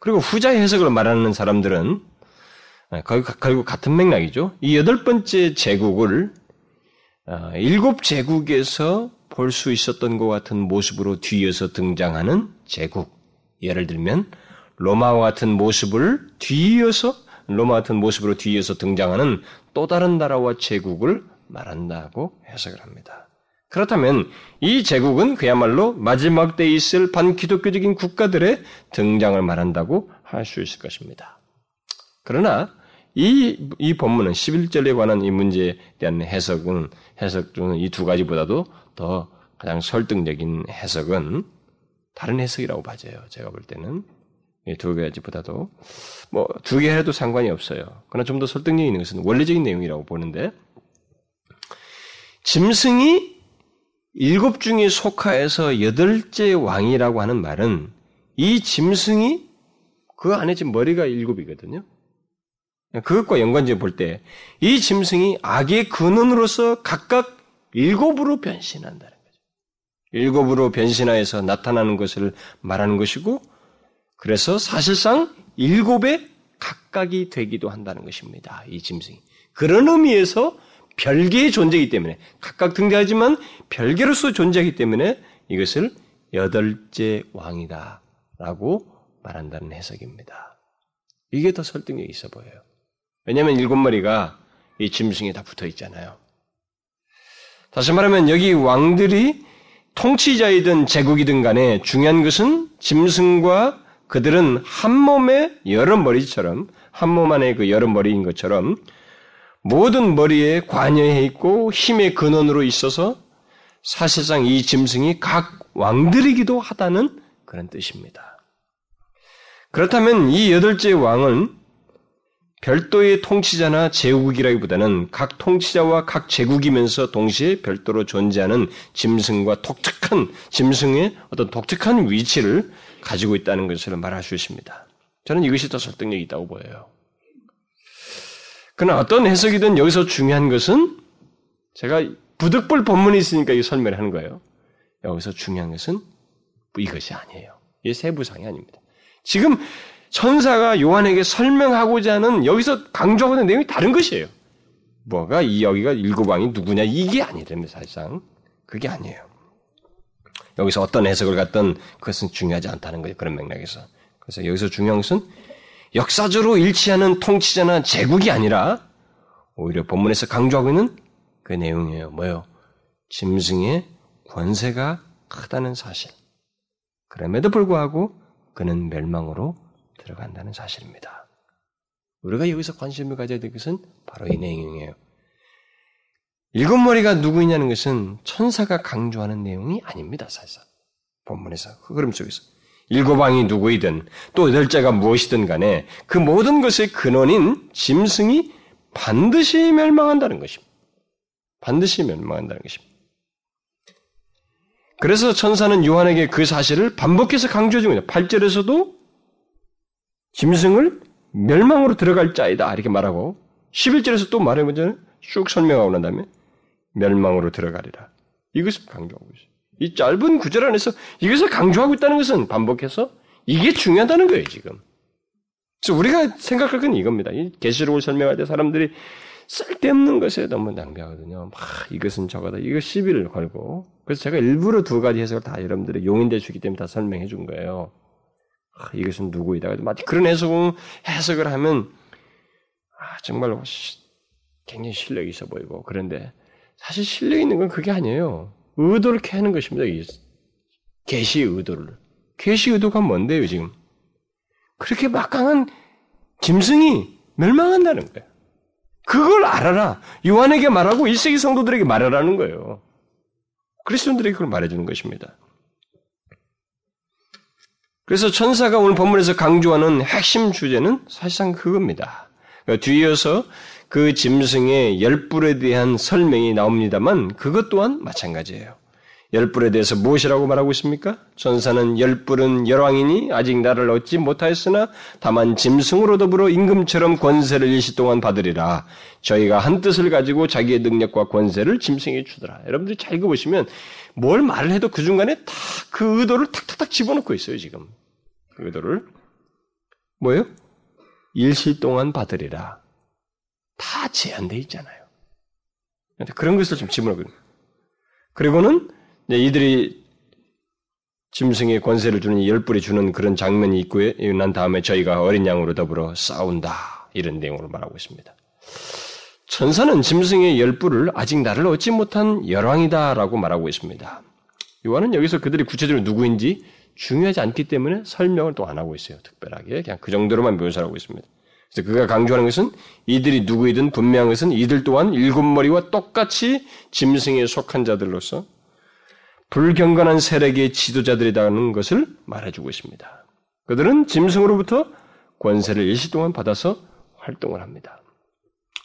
그리고 후자의 해석을 말하는 사람들은 결국 같은 맥락이죠. 이 여덟 번째 제국을 어, 일곱 제국에서 볼 수 있었던 것 같은 모습으로 뒤이어서 등장하는 제국. 예를 들면 로마와 같은 모습을 뒤이어서 로마 같은 모습으로 뒤이어서 등장하는 또 다른 나라와 제국을 말한다고 해석을 합니다. 그렇다면 이 제국은 그야말로 마지막 때에 있을 반기독교적인 국가들의 등장을 말한다고 할 수 있을 것입니다. 그러나 이, 이 본문은 11절에 관한 이 문제에 대한 해석은, 해석 중은 이 두 가지보다도 더 가장 설득적인 해석은 다른 해석이라고 봐져요. 제가 볼 때는. 이 두 가지보다도. 뭐, 두 개 해도 상관이 없어요. 그러나 좀 더 설득력 있는 것은 원리적인 내용이라고 보는데, 짐승이 일곱 중에 속하여서 여덟째 왕이라고 하는 말은 이 짐승이 그 안에 지금 머리가 일곱이거든요. 그것과 연관지어 볼 때 이 짐승이 악의 근원으로서 각각 일곱으로 변신한다는 거죠. 일곱으로 변신하여서 나타나는 것을 말하는 것이고 그래서 사실상 일곱의 각각이 되기도 한다는 것입니다. 이 짐승이. 그런 의미에서 별개의 존재이기 때문에 각각 등장하지만 별개로서 존재하기 때문에 이것을 여덟째 왕이다라고 말한다는 해석입니다. 이게 더 설득력이 있어 보여요. 왜냐하면 일곱 마리가 이 짐승에 다 붙어 있잖아요. 다시 말하면 여기 왕들이 통치자이든 제국이든 간에 중요한 것은 짐승과 그들은 한 몸의 여러 머리처럼 한 몸 안에 그 여러 머리인 것처럼 모든 머리에 관여해 있고 힘의 근원으로 있어서 사실상 이 짐승이 각 왕들이기도 하다는 그런 뜻입니다. 그렇다면 이 여덟째 왕은 별도의 통치자나 제국이라기보다는 각 통치자와 각 제국이면서 동시에 별도로 존재하는 짐승과 독특한 짐승의 어떤 독특한 위치를 가지고 있다는 것을 말할 수 있습니다. 저는 이것이 더 설득력이 있다고 보여요. 그러나 어떤 해석이든 여기서 중요한 것은 제가 부득불 본문이 있으니까 이 설명을 하는 거예요. 여기서 중요한 것은 이것이 아니에요. 이 세부상이 아닙니다. 지금 천사가 요한에게 설명하고자 하는 여기서 강조하는 내용이 다른 것이에요. 뭐가 이 여기가 일곱 왕이 누구냐 이게 아니랍니다 사실상 그게 아니에요. 여기서 어떤 해석을 갖던 그것은 중요하지 않다는 거예요. 그런 맥락에서. 그래서 여기서 중요한 것은 역사적으로 일치하는 통치자나 제국이 아니라 오히려 본문에서 강조하고 있는 그 내용이에요. 뭐요? 짐승의 권세가 크다는 사실. 그럼에도 불구하고 그는 멸망으로 들어간다는 사실입니다. 우리가 여기서 관심을 가져야 될 것은 바로 이 내용이에요. 일곱 머리가 누구이냐는 것은 천사가 강조하는 내용이 아닙니다, 사실상. 본문에서, 그 흐름 속에서. 일곱 왕이 누구이든 또 여덟째가 무엇이든 간에 그 모든 것의 근원인 짐승이 반드시 멸망한다는 것입니다. 반드시 멸망한다는 것입니다. 그래서 천사는 요한에게 그 사실을 반복해서 강조해 줍니다. 8절에서도 짐승을 멸망으로 들어갈 자이다 이렇게 말하고 11절에서 또 말해보자면 쭉 설명하고 난 다음에 멸망으로 들어가리라. 이것을 강조하고 있어요. 이 짧은 구절 안에서 이것을 강조하고 있다는 것은 반복해서 이게 중요하다는 거예요, 지금. 그래서 우리가 생각할 건 이겁니다. 이 계시록을 설명할 때 사람들이 쓸데없는 것에 너무 낭비하거든요. 막 이것은 저거다. 이거 시비를 걸고. 그래서 제가 일부러 두 가지 해석을 다 여러분들이 용인될 수 있기 때문에 다 설명해 준 거예요. 아, 이것은 누구이다. 마치 그런 해석을, 해석을 하면 아, 정말 굉장히 실력이 있어 보이고 그런데 사실 실력 있는 건 그게 아니에요. 의도를 캐는 것입니다. 계시 의도를. 계시 의도가 뭔데요, 지금? 그렇게 막강한 짐승이 멸망한다는 거예요. 그걸 알아라. 요한에게 말하고 1세기 성도들에게 말하라는 거예요. 그리스도인들에게 그걸 말해주는 것입니다. 그래서 천사가 오늘 본문에서 강조하는 핵심 주제는 사실상 그겁니다. 그러니까 뒤이어서 그 짐승의 열불에 대한 설명이 나옵니다만 그것 또한 마찬가지예요. 열불에 대해서 무엇이라고 말하고 있습니까? 전사는 열불은 열왕이니 아직 나를 얻지 못하였으나 다만 짐승으로 더불어 임금처럼 권세를 일시 동안 받으리라. 저희가 한 뜻을 가지고 자기의 능력과 권세를 짐승에게 주더라. 여러분들이 잘 읽어보시면 뭘 말을 해도 그 중간에 다 그 의도를 탁탁탁 집어넣고 있어요, 지금. 그 의도를. 뭐예요? 일시 동안 받으리라. 다 제한되어 있잖아요. 그런 것을 좀 집어넣고 그리고는 이들이 짐승의 권세를 주는 열불이 주는 그런 장면이 있고 난 다음에 저희가 어린 양으로 더불어 싸운다 이런 내용으로 말하고 있습니다. 천사는 짐승의 열불을 아직 나를 얻지 못한 열왕이다라고 말하고 있습니다. 요한은 여기서 그들이 구체적으로 누구인지 중요하지 않기 때문에 설명을 또 안 하고 있어요. 특별하게 그냥 그 정도로만 묘사를 하고 있습니다. 그래서 그가 강조하는 것은 이들이 누구이든 분명한 것은 이들 또한 일곱 머리와 똑같이 짐승에 속한 자들로서 불경건한 세력의 지도자들이라는 것을 말해주고 있습니다. 그들은 짐승으로부터 권세를 일시 동안 받아서 활동을 합니다.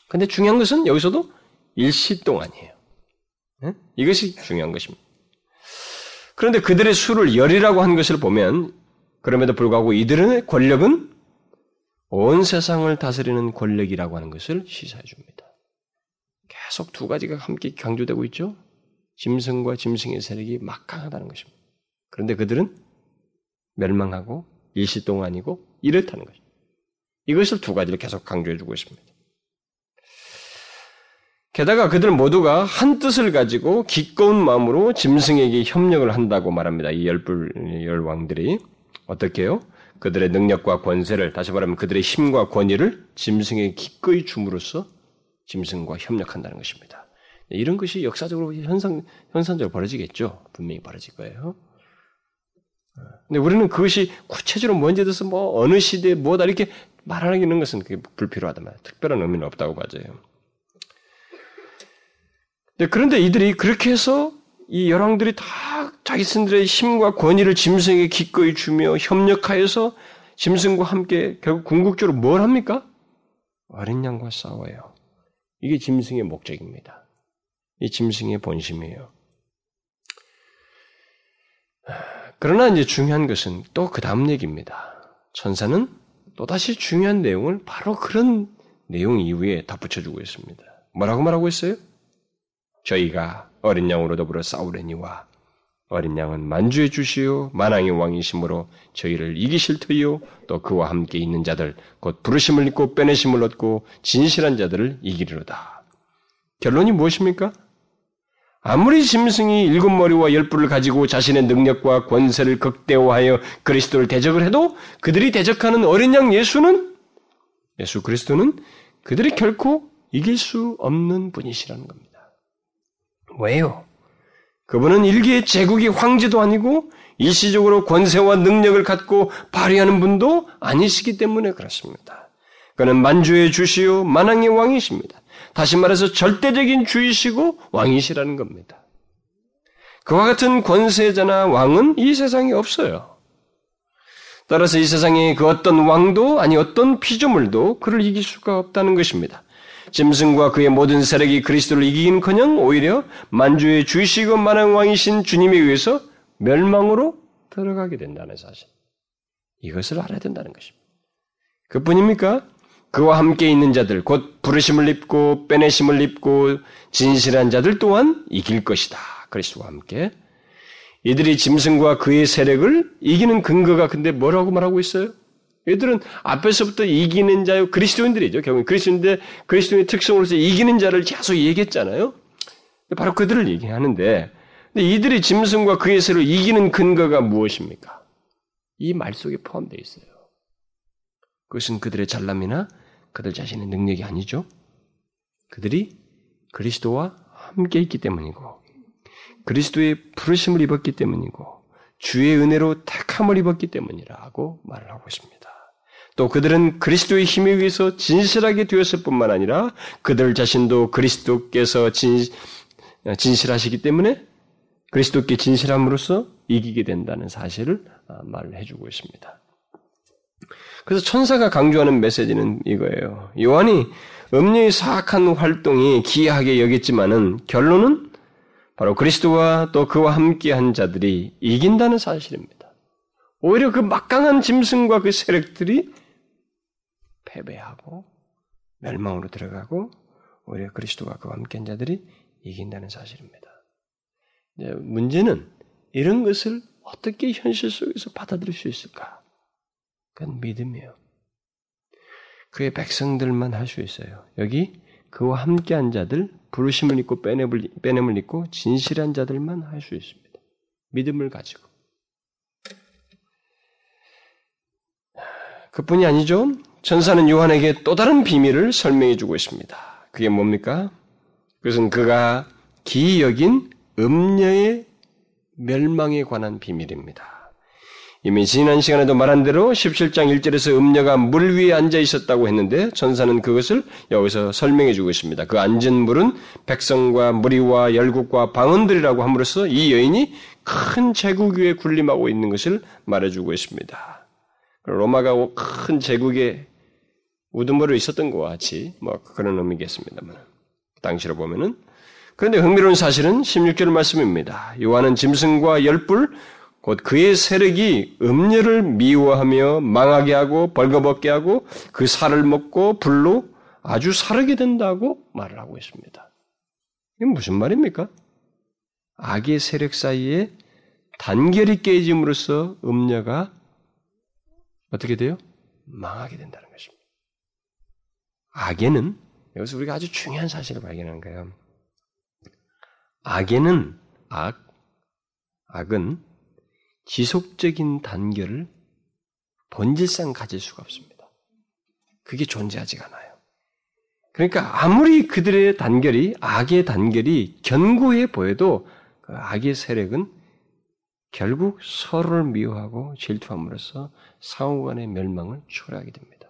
근데 중요한 것은 여기서도 일시 동안이에요. 네? 이것이 중요한 것입니다. 그런데 그들의 수를 열이라고 한 것을 보면 그럼에도 불구하고 이들의 권력은 온 세상을 다스리는 권력이라고 하는 것을 시사해 줍니다. 계속 두 가지가 함께 강조되고 있죠. 짐승과 짐승의 세력이 막강하다는 것입니다. 그런데 그들은 멸망하고 일시동안이고 이렇다는 것입니다. 이것을 두 가지를 계속 강조해 주고 있습니다. 게다가 그들 모두가 한 뜻을 가지고 기꺼운 마음으로 짐승에게 협력을 한다고 말합니다. 이 열불 열왕들이 어떻게 해요? 그들의 능력과 권세를 다시 말하면 그들의 힘과 권위를 짐승에게 기꺼이 줌으로써 짐승과 협력한다는 것입니다. 이런 것이 역사적으로 현상, 현상적으로 벌어지겠죠. 분명히 벌어질 거예요. 근데 우리는 그것이 구체적으로 뭔지에 대해서 뭐 어느 시대에 뭐다 이렇게 말하는 것은 그게 불필요하다 말 특별한 의미는 없다고 봐져요. 그런데 이들이 그렇게 해서 이 열왕들이 다 자기 스들의 힘과 권위를 짐승에게 기꺼이 주며 협력하여서 짐승과 함께 결국 궁극적으로 뭘 합니까? 어린 양과 싸워요. 이게 짐승의 목적입니다. 이 짐승의 본심이에요. 그러나 이제 중요한 것은 또 그 다음 얘기입니다. 천사는 또다시 중요한 내용을 바로 그런 내용 이후에 덧붙여주고 있습니다. 뭐라고 말하고 있어요? 저희가 어린 양으로 더불어 싸우려니와 어린 양은 만주해 주시오 만왕의 왕이심으로 저희를 이기실 터이요 또 그와 함께 있는 자들 곧 부르심을 입고 빼내심을 얻고 진실한 자들을 이기리로다. 결론이 무엇입니까? 아무리 짐승이 일곱 머리와 열 뿔을 가지고 자신의 능력과 권세를 극대화하여 그리스도를 대적을 해도 그들이 대적하는 어린 양 예수는 예수 그리스도는 그들이 결코 이길 수 없는 분이시라는 겁니다. 왜요? 그분은 일기의 제국의 황제도 아니고 일시적으로 권세와 능력을 갖고 발휘하는 분도 아니시기 때문에 그렇습니다. 그는 만주의 주시요 만왕의 왕이십니다. 다시 말해서 절대적인 주이시고 왕이시라는 겁니다. 그와 같은 권세자나 왕은 이 세상에 없어요. 따라서 이 세상에 그 어떤 왕도 아니 어떤 피조물도 그를 이길 수가 없다는 것입니다. 짐승과 그의 모든 세력이 그리스도를 이기긴커녕 오히려 만주의 주시고 만왕 왕이신 주님에 의해서 멸망으로 들어가게 된다는 사실. 이것을 알아야 된다는 것입니다. 그뿐입니까? 그와 함께 있는 자들, 곧 부르심을 입고 빼내심을 입고 진실한 자들 또한 이길 것이다. 그리스도와 함께. 이들이 짐승과 그의 세력을 이기는 근거가 근데 뭐라고 말하고 있어요? 얘들은 앞에서부터 이기는 자요 그리스도인들이죠. 결국 그리스도인데 그리스도의 특성으로서 이기는 자를 계속 얘기했잖아요. 바로 그들을 얘기하는데 이들이 짐승과 그의 세를 이기는 근거가 무엇입니까? 이 말 속에 포함되어 있어요. 그것은 그들의 잘남이나 그들 자신의 능력이 아니죠. 그들이 그리스도와 함께 있기 때문이고 그리스도의 부르심을 입었기 때문이고 주의 은혜로 택함을 입었기 때문이라고 말을 하고 있습니다. 또 그들은 그리스도의 힘에 의해서 진실하게 되었을 뿐만 아니라 그들 자신도 그리스도께서 진, 진실하시기 때문에 그리스도께 진실함으로써 이기게 된다는 사실을 아, 말을 해주고 있습니다. 그래서 천사가 강조하는 메시지는 이거예요. 요한이 음녀의 사악한 활동이 기이하게 여겼지만은 결론은 바로 그리스도와 또 그와 함께한 자들이 이긴다는 사실입니다. 오히려 그 막강한 짐승과 그 세력들이 패배하고 멸망으로 들어가고 오히려 그리스도와 그와 함께한 자들이 이긴다는 사실입니다. 문제는 이런 것을 어떻게 현실 속에서 받아들일 수 있을까? 그건 믿음이에요. 그의 백성들만 할 수 있어요. 여기 그와 함께한 자들, 부르심을 입고 빼냄을, 빼냄을 입고 진실한 자들만 할 수 있습니다. 믿음을 가지고. 그뿐이 아니죠. 천사는 요한에게 또 다른 비밀을 설명해 주고 있습니다. 그게 뭡니까? 그것은 그가 기 여긴 음녀의 멸망에 관한 비밀입니다. 이미 지난 시간에도 말한 대로 17장 1절에서 음녀가 물 위에 앉아 있었다고 했는데 천사는 그것을 여기서 설명해 주고 있습니다. 그 앉은 물은 백성과 무리와 열국과 방언들이라고 함으로써 이 여인이 큰 제국 위에 군림하고 있는 것을 말해주고 있습니다. 로마가 큰 제국의 우두머리로 있었던 것과 같이 뭐 그런 의미겠습니다만 당시로 보면은 그런데 흥미로운 사실은 16절 말씀입니다. 요한은 짐승과 열불 곧 그의 세력이 음녀를 미워하며 망하게 하고 벌거벗게 하고 그 살을 먹고 불로 아주 사르게 된다고 말을 하고 있습니다. 이게 무슨 말입니까? 악의 세력 사이에 단결이 깨짐으로써 음녀가 어떻게 돼요? 망하게 된다는 것입니다. 악에는 여기서 우리가 아주 중요한 사실을 발견하는 거예요. 악에는 악, 악은 지속적인 단결을 본질상 가질 수가 없습니다. 그게 존재하지가 않아요. 그러니까 아무리 그들의 단결이 악의 단결이 견고해 보여도 그 악의 세력은 결국 서로를 미워하고 질투함으로써 상호간의 멸망을 초래하게 됩니다.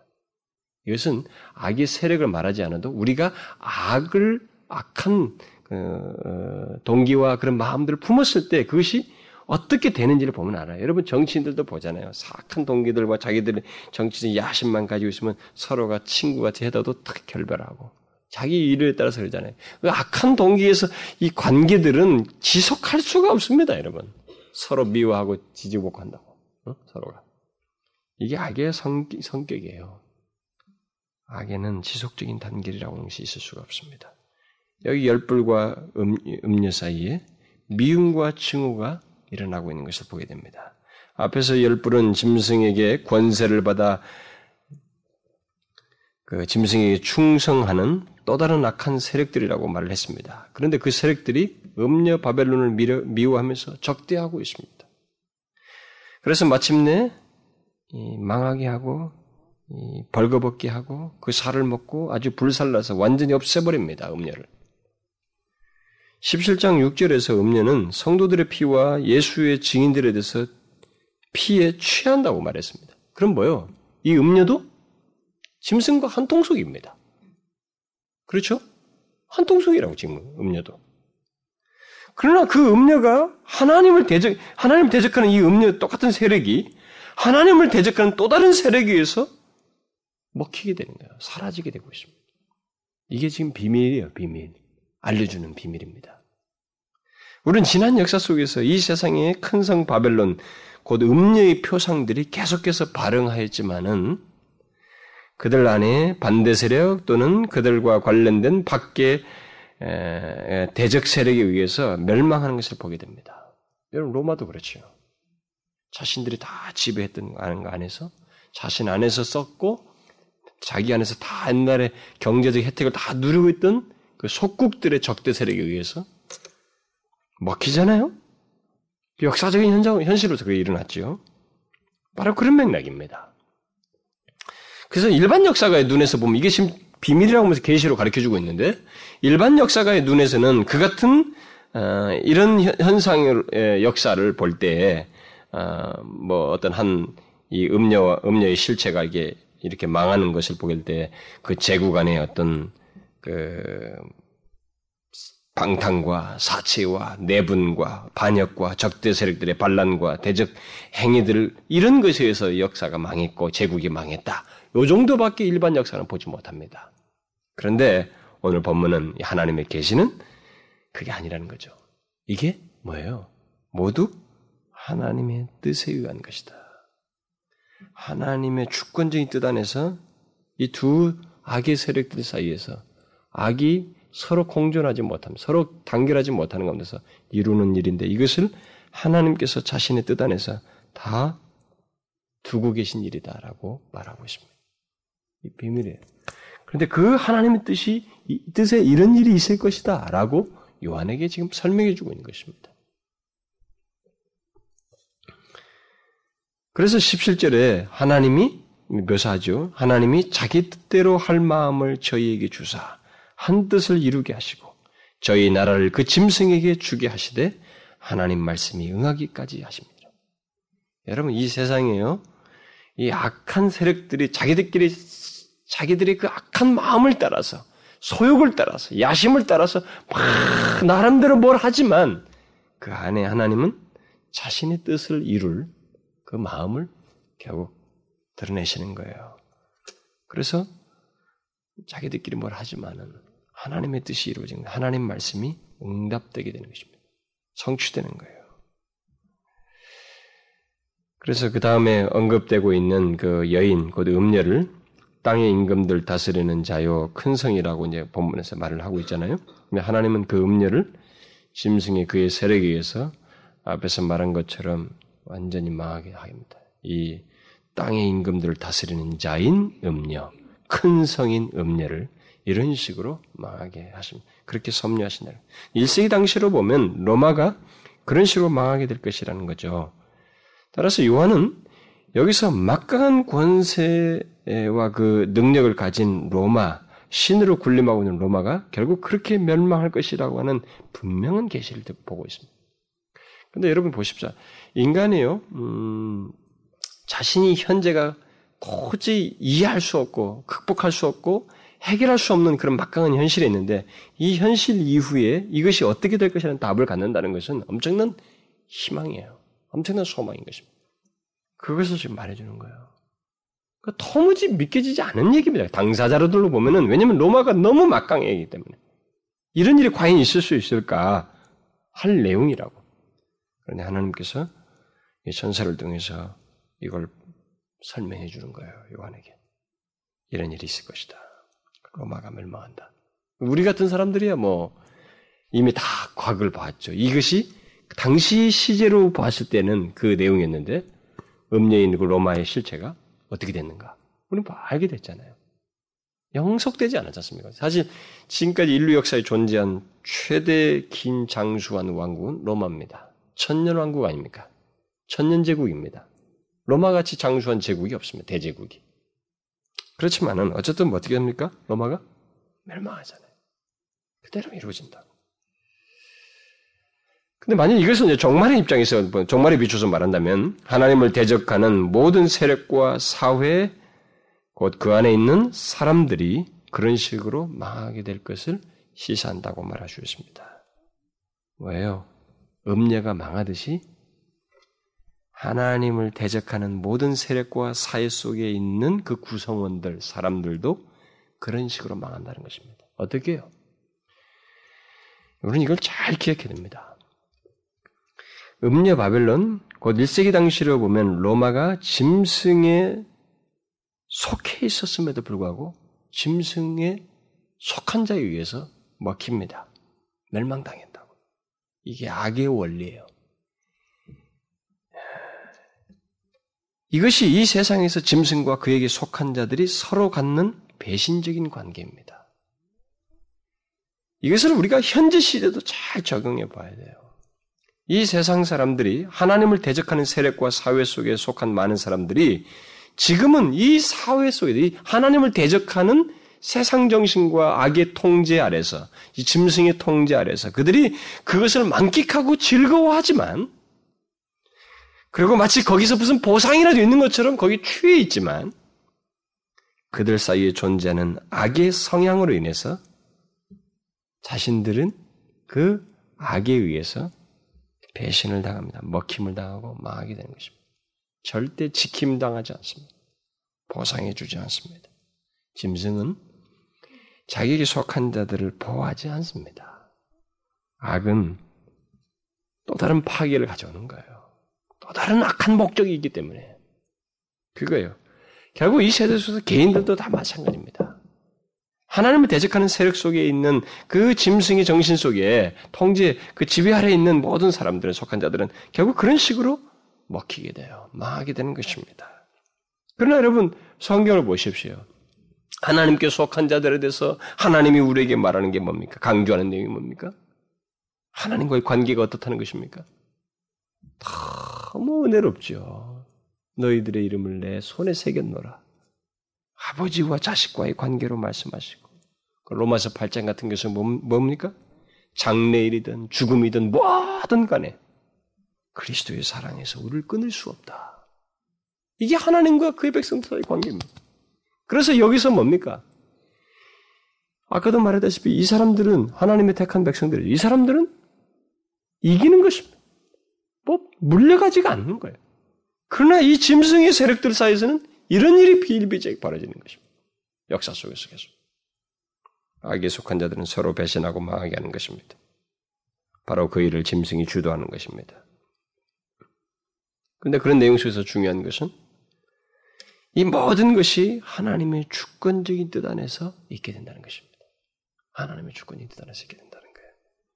이것은 악의 세력을 말하지 않아도 우리가 악을 악한 어, 어, 동기와 그런 마음들을 품었을 때 그것이 어떻게 되는지를 보면 알아요. 여러분 정치인들도 보잖아요. 사악한 동기들과 자기들의 정치적 야심만 가지고 있으면 서로가 친구같이 해도 탁 결별하고 자기 일에 따라서 그러잖아요. 그 악한 동기에서 이 관계들은 지속할 수가 없습니다, 여러분. 서로 미워하고 지지고 한다고 어? 서로가 이게 악의 성, 성격이에요. 악에는 지속적인 단결이라고 하는 것이 있을 수가 없습니다. 여기 열불과 음, 음료 사이에 미움과 증오가 일어나고 있는 것을 보게 됩니다. 앞에서 열불은 짐승에게 권세를 받아 그 짐승에게 충성하는 또 다른 악한 세력들이라고 말을 했습니다. 그런데 그 세력들이 음녀 바벨론을 미워하면서 적대하고 있습니다. 그래서 마침내 망하게 하고 벌거벗게 하고 그 살을 먹고 아주 불살라서 완전히 없애버립니다. 음녀를. 17장 6절에서 음녀는 성도들의 피와 예수의 증인들에 대해서 피에 취한다고 말했습니다. 그럼 뭐요? 이 음녀도 짐승과 한 통속입니다. 그렇죠? 한 통속이라고 지금 음녀도. 그러나 그 음녀가 하나님을 대적, 하나님 대적하는 이 음녀 똑같은 세력이 하나님을 대적하는 또 다른 세력에 의해서 먹히게 되는 거예요. 사라지게 되고 있습니다. 이게 지금 비밀이에요, 비밀. 알려주는 비밀입니다. 우리는 지난 역사 속에서 이 세상의 큰 성 바벨론, 곧 음녀의 표상들이 계속해서 발흥하였지만은 그들 안에 반대 세력 또는 그들과 관련된 밖의 대적 세력에 의해서 멸망하는 것을 보게 됩니다. 여러분 로마도 그렇죠. 자신들이 다 지배했던 거 안에서 자신 안에서 썼고 자기 안에서 다 옛날에 경제적 혜택을 다 누리고 있던 그 속국들의 적대 세력에 의해서 먹히잖아요. 역사적인 현장, 현실로서 그게 일어났죠. 바로 그런 맥락입니다. 그래서 일반 역사가의 눈에서 보면 이게 지금 비밀이라고 하면서 계시로 가르쳐주고 있는데 일반 역사가의 눈에서는 그 같은 어, 이런 현상의 역사를 볼 때에 어, 뭐 어떤 한 이 음녀와 음녀의 실체가 이게 이렇게 망하는 것을 보게 때그 제국 안에 어떤 그 방탕과 사체와 내분과 반역과 적대 세력들의 반란과 대적 행위들 이런 것에 의해서 역사가 망했고 제국이 망했다. 요 정도밖에 일반 역사는 보지 못합니다. 그런데 오늘 본문은 하나님의 계시는 그게 아니라는 거죠. 이게 뭐예요? 모두 하나님의 뜻에 의한 것이다. 하나님의 주권적인 뜻 안에서 이 두 악의 세력들 사이에서 악이 서로 공존하지 못함, 서로 단결하지 못하는 가운데서 이루는 일인데 이것을 하나님께서 자신의 뜻 안에서 다 두고 계신 일이다라고 말하고 있습니다. 이 비밀이에요. 그런데 그 하나님의 뜻이 이 뜻에 이런 일이 있을 것이다라고 요한에게 지금 설명해 주고 있는 것입니다. 그래서 17절에 하나님이 묘사하죠. 하나님이 자기 뜻대로 할 마음을 저희에게 주사 한 뜻을 이루게 하시고 저희 나라를 그 짐승에게 주게 하시되 하나님 말씀이 응하기까지 하십니다. 여러분 이 세상에요. 이 악한 세력들이 자기들끼리 자기들의 그 악한 마음을 따라서 소욕을 따라서 야심을 따라서 막 나름대로 뭘 하지만 그 안에 하나님은 자신의 뜻을 이룰 그 마음을 결국 드러내시는 거예요. 그래서 자기들끼리 뭘 하지만은 하나님의 뜻이 이루어진 하나님 말씀이 응답되게 되는 것입니다. 성취되는 거예요. 그래서 그 다음에 언급되고 있는 그 여인, 곧 음녀를 땅의 임금들 다스리는 자요 큰 성이라고 이제 본문에서 말을 하고 있잖아요. 하나님은 그 음녀를 짐승의 그의 세력에 의해서 앞에서 말한 것처럼 완전히 망하게 합니다. 이 땅의 임금들을 다스리는 자인 음녀, 큰 성인 음녀를 이런 식으로 망하게 하십니다. 그렇게 섭리하신다. 1세기 당시로 보면 로마가 그런 식으로 망하게 될 것이라는 거죠. 따라서 요한은 여기서 막강한 권세와 그 능력을 가진 로마, 신으로 군림하고 있는 로마가 결국 그렇게 멸망할 것이라고 하는 분명한 계시를 보고 있습니다. 근데 여러분 보십시오. 인간이요, 음, 자신이 현재가 도저히 이해할 수 없고, 극복할 수 없고, 해결할 수 없는 그런 막강한 현실이 있는데, 이 현실 이후에 이것이 어떻게 될 것이라는 답을 갖는다는 것은 엄청난 희망이에요. 엄청난 소망인 것입니다. 그것을 지금 말해주는 거예요. 그러니까 도무지 믿겨지지 않은 얘기입니다. 당사자로들로 보면은, 왜냐면 로마가 너무 막강하기 때문에. 이런 일이 과연 있을 수 있을까 할 내용이라고. 그런데 하나님께서 이 전사를 통해서 이걸 설명해 주는 거예요. 요한에게. 이런 일이 있을 것이다. 로마가 멸망한다. 우리 같은 사람들이야 뭐 이미 다 과거를 봤죠. 이것이 당시 시제로 봤을 때는 그 내용이었는데 음녀인 그 로마의 실체가 어떻게 됐는가? 우리는 뭐 알게 됐잖아요. 영속되지 않았지 않습니까? 사실 지금까지 인류 역사에 존재한 최대 긴 장수한 왕국은 로마입니다. 천년 왕국 아닙니까? 천년 제국입니다. 로마같이 장수한 제국이 없습니다. 대제국이. 그렇지만은 어쨌든 뭐 어떻게 합니까? 로마가 멸망하잖아요. 그대로 이루어진다. 근데 만약 이것은 종말의 입장에서 뭐 종말에 비춰서 말한다면 하나님을 대적하는 모든 세력과 사회 곧 그 안에 있는 사람들이 그런 식으로 망하게 될 것을 시사한다고 말할 수 있습니다. 왜요? 음녀가 망하듯이 하나님을 대적하는 모든 세력과 사회 속에 있는 그 구성원들, 사람들도 그런 식으로 망한다는 것입니다. 어떻게 해요? 우리는 이걸 잘 기억해야 됩니다. 음녀 바벨론, 곧 1세기 당시로 보면 로마가 짐승에 속해 있었음에도 불구하고 짐승에 속한 자에 의해서 먹힙니다. 멸망당한다고. 이게 악의 원리예요. 이것이 이 세상에서 짐승과 그에게 속한 자들이 서로 갖는 배신적인 관계입니다. 이것을 우리가 현재 시대도 잘 적용해 봐야 돼요. 이 세상 사람들이 하나님을 대적하는 세력과 사회 속에 속한 많은 사람들이 지금은 이 사회 속에 하나님을 대적하는 세상 정신과 악의 통제 아래서 이 짐승의 통제 아래서 그들이 그것을 만끽하고 즐거워하지만 그리고 마치 거기서 무슨 보상이라도 있는 것처럼 거기 취해 있지만 그들 사이에 존재하는 악의 성향으로 인해서 자신들은 그 악에 의해서 배신을 당합니다. 먹힘을 당하고 망하게 되는 것입니다. 절대 지킴 당하지 않습니다. 보상해 주지 않습니다. 짐승은 자기에게 속한 자들을 보호하지 않습니다. 악은 또 다른 파괴를 가져오는 거예요. 또 다른 악한 목적이 있기 때문에. 그거예요. 결국 이 세대 속에서 개인들도 다 마찬가지입니다. 하나님을 대적하는 세력 속에 있는 그 짐승의 정신 속에 통제, 그 지배 아래 있는 모든 사람들은 속한 자들은 결국 그런 식으로 먹히게 돼요. 망하게 되는 것입니다. 그러나 여러분, 성경을 보십시오. 하나님께 속한 자들에 대해서 하나님이 우리에게 말하는 게 뭡니까? 강조하는 내용이 뭡니까? 하나님과의 관계가 어떻다는 것입니까? 너무 은혜롭죠. 너희들의 이름을 내 손에 새겼노라. 아버지와 자식과의 관계로 말씀하시고 그 로마서 8장 같은 것은 뭡니까? 장래일이든 죽음이든 뭐든 간에 그리스도의 사랑에서 우리를 끊을 수 없다. 이게 하나님과 그의 백성들의 관계입니다. 그래서 여기서 뭡니까? 아까도 말했다시피 이 사람들은 하나님의 택한 백성들, 이 사람들은 이기는 것입니다. 뭐 물려가지가 않는 거예요. 그러나 이 짐승의 세력들 사이에서는 이런 일이 비일비재하게 벌어지는 것입니다. 역사 속에서 계속. 악에 속한 자들은 서로 배신하고 망하게 하는 것입니다. 바로 그 일을 짐승이 주도하는 것입니다. 그런데 그런 내용 속에서 중요한 것은 이 모든 것이 하나님의 주권적인 뜻 안에서 있게 된다는 것입니다. 하나님의 주권적인 뜻 안에서 있게 된다는 거예요.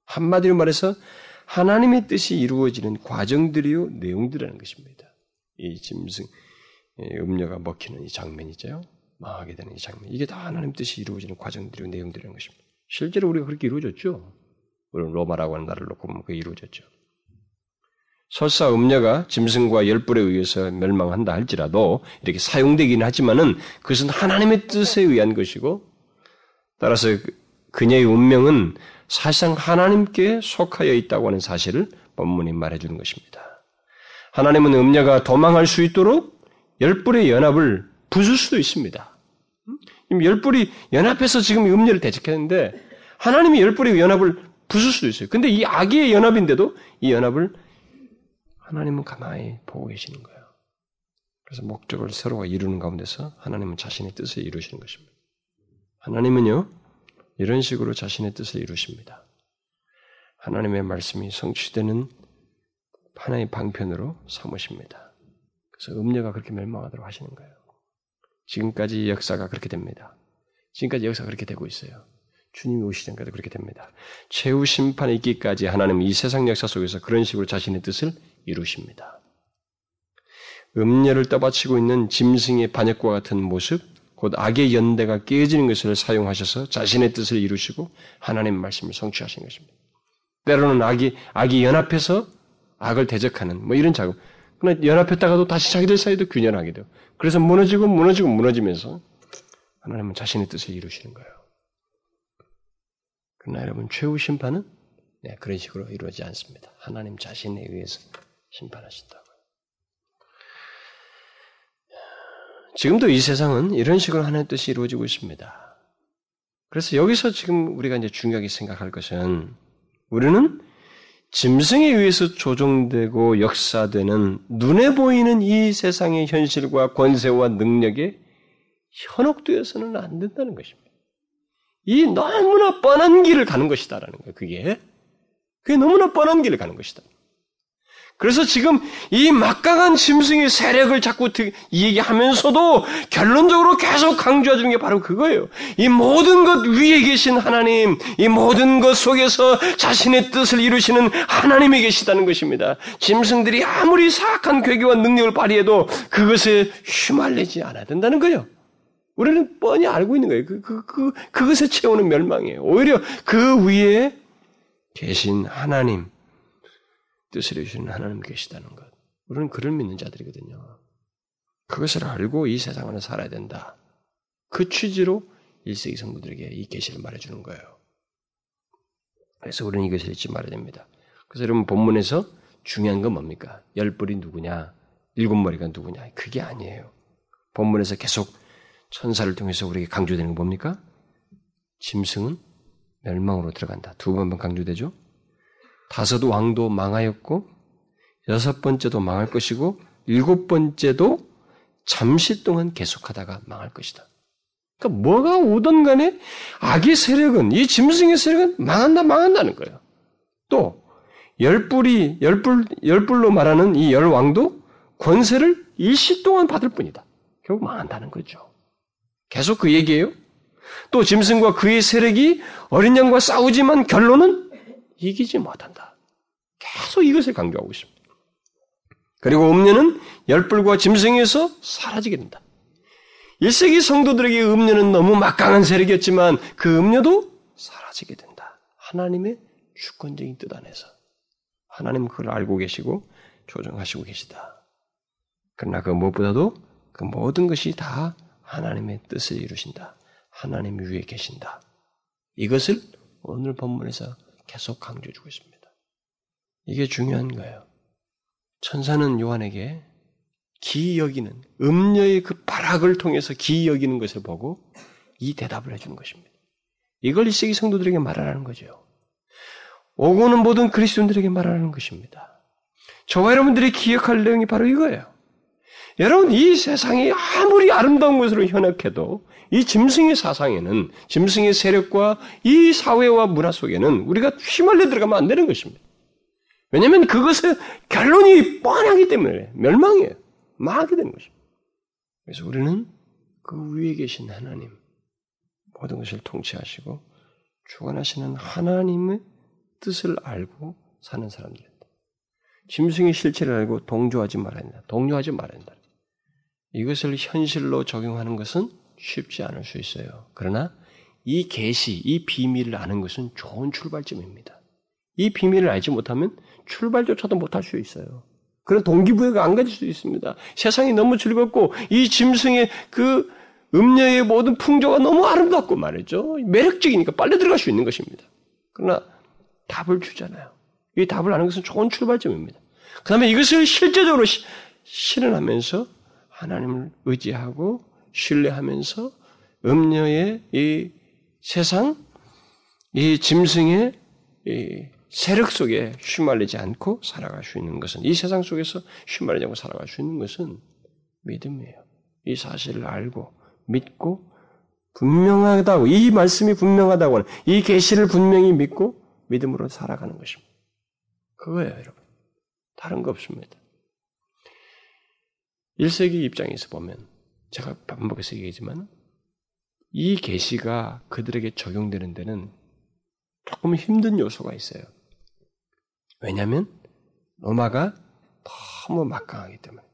한마디로 말해서 하나님의 뜻이 이루어지는 과정들이요 내용들이라는 것입니다. 이 짐승 음녀가 먹히는 이 장면이죠. 망하게 되는 이 장면. 이게 다 하나님 뜻이 이루어지는 과정들이고 내용들이라는 것입니다. 실제로 우리가 그렇게 이루어졌죠. 우리 로마라고 하는 나라를 놓고 보면 그게 이루어졌죠. 설사 음녀가 짐승과 열불에 의해서 멸망한다 할지라도 이렇게 사용되기는 하지만은 그것은 하나님의 뜻에 의한 것이고 따라서 그, 그녀의 운명은 사실상 하나님께 속하여 있다고 하는 사실을 본문이 말해주는 것입니다. 하나님은 음녀가 도망할 수 있도록 열불의 연합을 부술 수도 있습니다. 열불이 연합해서 지금 음녀를 대적했는데 하나님이 열불의 연합을 부술 수도 있어요. 근데 이 악의 연합인데도 이 연합을 하나님은 가만히 보고 계시는 거예요. 그래서 목적을 서로가 이루는 가운데서 하나님은 자신의 뜻을 이루시는 것입니다. 하나님은요, 이런 식으로 자신의 뜻을 이루십니다. 하나님의 말씀이 성취되는 하나의 방편으로 삼으십니다. 그래서 음녀가 그렇게 멸망하도록 하시는 거예요. 지금까지 역사가 그렇게 됩니다. 지금까지 역사가 그렇게 되고 있어요. 주님이 오시기 전까지 그렇게 됩니다. 최후 심판에 있기까지 하나님은 이 세상 역사 속에서 그런 식으로 자신의 뜻을 이루십니다. 음녀를 떠받치고 있는 짐승의 반역과 같은 모습, 곧 악의 연대가 깨어지는 것을 사용하셔서 자신의 뜻을 이루시고 하나님 말씀을 성취하신 것입니다. 때로는 악이, 악이 연합해서 악을 대적하는 뭐 이런 작업. 그러나 연합했다가도 다시 자기들 사이도 균열하게 돼요. 그래서 무너지고 무너지고 무너지면서 하나님은 자신의 뜻을 이루시는 거예요. 그러나 여러분 최후 심판은 네, 그런 식으로 이루어지지 않습니다. 하나님 자신에 의해서 심판하신다고요. 지금도 이 세상은 이런 식으로 하나님 뜻이 이루어지고 있습니다. 그래서 여기서 지금 우리가 이제 중요하게 생각할 것은 우리는 짐승에 의해서 조종되고 역사되는 눈에 보이는 이 세상의 현실과 권세와 능력에 현혹되어서는 안 된다는 것입니다. 이 너무나 뻔한 길을 가는 것이다라는 거예요. 그게 그게 너무나 뻔한 길을 가는 것이다. 그래서 지금 이 막강한 짐승의 세력을 자꾸 얘기하면서도 결론적으로 계속 강조해 주는 게 바로 그거예요. 이 모든 것 위에 계신 하나님, 이 모든 것 속에서 자신의 뜻을 이루시는 하나님이 계시다는 것입니다. 짐승들이 아무리 사악한 괴계와 능력을 발휘해도 그것에 휘말리지 않아야 된다는 거예요. 우리는 뻔히 알고 있는 거예요. 그, 그, 그, 그것에 채우는 멸망이에요. 오히려 그 위에 계신 하나님, 뜻을 해주시는 하나님 계시다는 것. 우리는 그를 믿는 자들이거든요. 그것을 알고 이 세상을 살아야 된다. 그 취지로 1세기 성도들에게 이 계시를 말해주는 거예요. 그래서 우리는 이것을 잊지 말아야 됩니다. 그래서 여러분 본문에서 중요한 건 뭡니까? 열 뿔이 누구냐? 일곱 머리가 누구냐? 그게 아니에요. 본문에서 계속 천사를 통해서 우리에게 강조되는 건 뭡니까? 짐승은 멸망으로 들어간다. 두번 강조되죠? 다섯 왕도 망하였고 여섯 번째도 망할 것이고 일곱 번째도 잠시 동안 계속하다가 망할 것이다. 그러니까 뭐가 오든 간에 악의 세력은 이 짐승의 세력은 망한다 망한다는 거예요. 또 열불이 열불 열불로 말하는 이 열왕도 권세를 일시 동안 받을 뿐이다. 결국 망한다는 거죠. 계속 그 얘기예요. 또 짐승과 그의 세력이 어린 양과 싸우지만 결론은 이기지 못한다. 계속 이것을 강조하고 있습니다. 그리고 음료는 열불과 짐승에서 사라지게 된다. 1세기 성도들에게 음료는 너무 막강한 세력이었지만 그 음료도 사라지게 된다. 하나님의 주권적인 뜻 안에서. 하나님 그걸 알고 계시고 조정하시고 계시다. 그러나 그 무엇보다도 그 모든 것이 다 하나님의 뜻을 이루신다. 하나님 위에 계신다. 이것을 오늘 본문에서 계속 강조해 주고 있습니다. 이게 중요한 거예요. 천사는 요한에게 기이 여기는 음녀의 그 발악을 통해서 기이 여기는 것을 보고 이 대답을 해주는 것입니다. 이걸 이세기 성도들에게 말하라는 거죠. 오고는 모든 그리스도인들에게 말하는 것입니다. 저와 여러분들이 기억할 내용이 바로 이거예요. 여러분, 이 세상이 아무리 아름다운 것으로 현혹해도 이 짐승의 사상에는, 짐승의 세력과 이 사회와 문화 속에는 우리가 휘말려 들어가면 안 되는 것입니다. 왜냐하면 그것의 결론이 뻔하기 때문에 멸망이에요. 망하게 되는 것입니다. 그래서 우리는 그 위에 계신 하나님, 모든 것을 통치하시고 주관하시는 하나님의 뜻을 알고 사는 사람들입니다. 짐승의 실체를 알고 동조하지 말아야 된다. 동요하지 말아야 된다. 이것을 현실로 적용하는 것은 쉽지 않을 수 있어요. 그러나 이 계시, 이 비밀을 아는 것은 좋은 출발점입니다. 이 비밀을 알지 못하면 출발조차도 못할 수 있어요. 그런 동기부여가 안 가질 수 있습니다. 세상이 너무 즐겁고 이 짐승의 그 음녀의 모든 풍조가 너무 아름답고 말이죠. 매력적이니까 빨리 들어갈 수 있는 것입니다. 그러나 답을 주잖아요. 이 답을 아는 것은 좋은 출발점입니다. 그 다음에 이것을 실제적으로 시, 실현하면서 하나님을 의지하고 신뢰하면서 음녀의 이 세상, 이 짐승의 이 세력 속에 휘말리지 않고 살아갈 수 있는 것은 이 세상 속에서 휘말리지 않고 살아갈 수 있는 것은 믿음이에요. 이 사실을 알고 믿고 분명하다고 이 말씀이 분명하다고 하는 이 계시를 분명히 믿고 믿음으로 살아가는 것입니다. 그거예요, 여러분. 다른 거 없습니다. 1세기 입장에서 보면 제가 반복해서 얘기하지만 이 계시가 그들에게 적용되는 데는 조금 힘든 요소가 있어요. 왜냐하면 로마가 너무 막강하기 때문에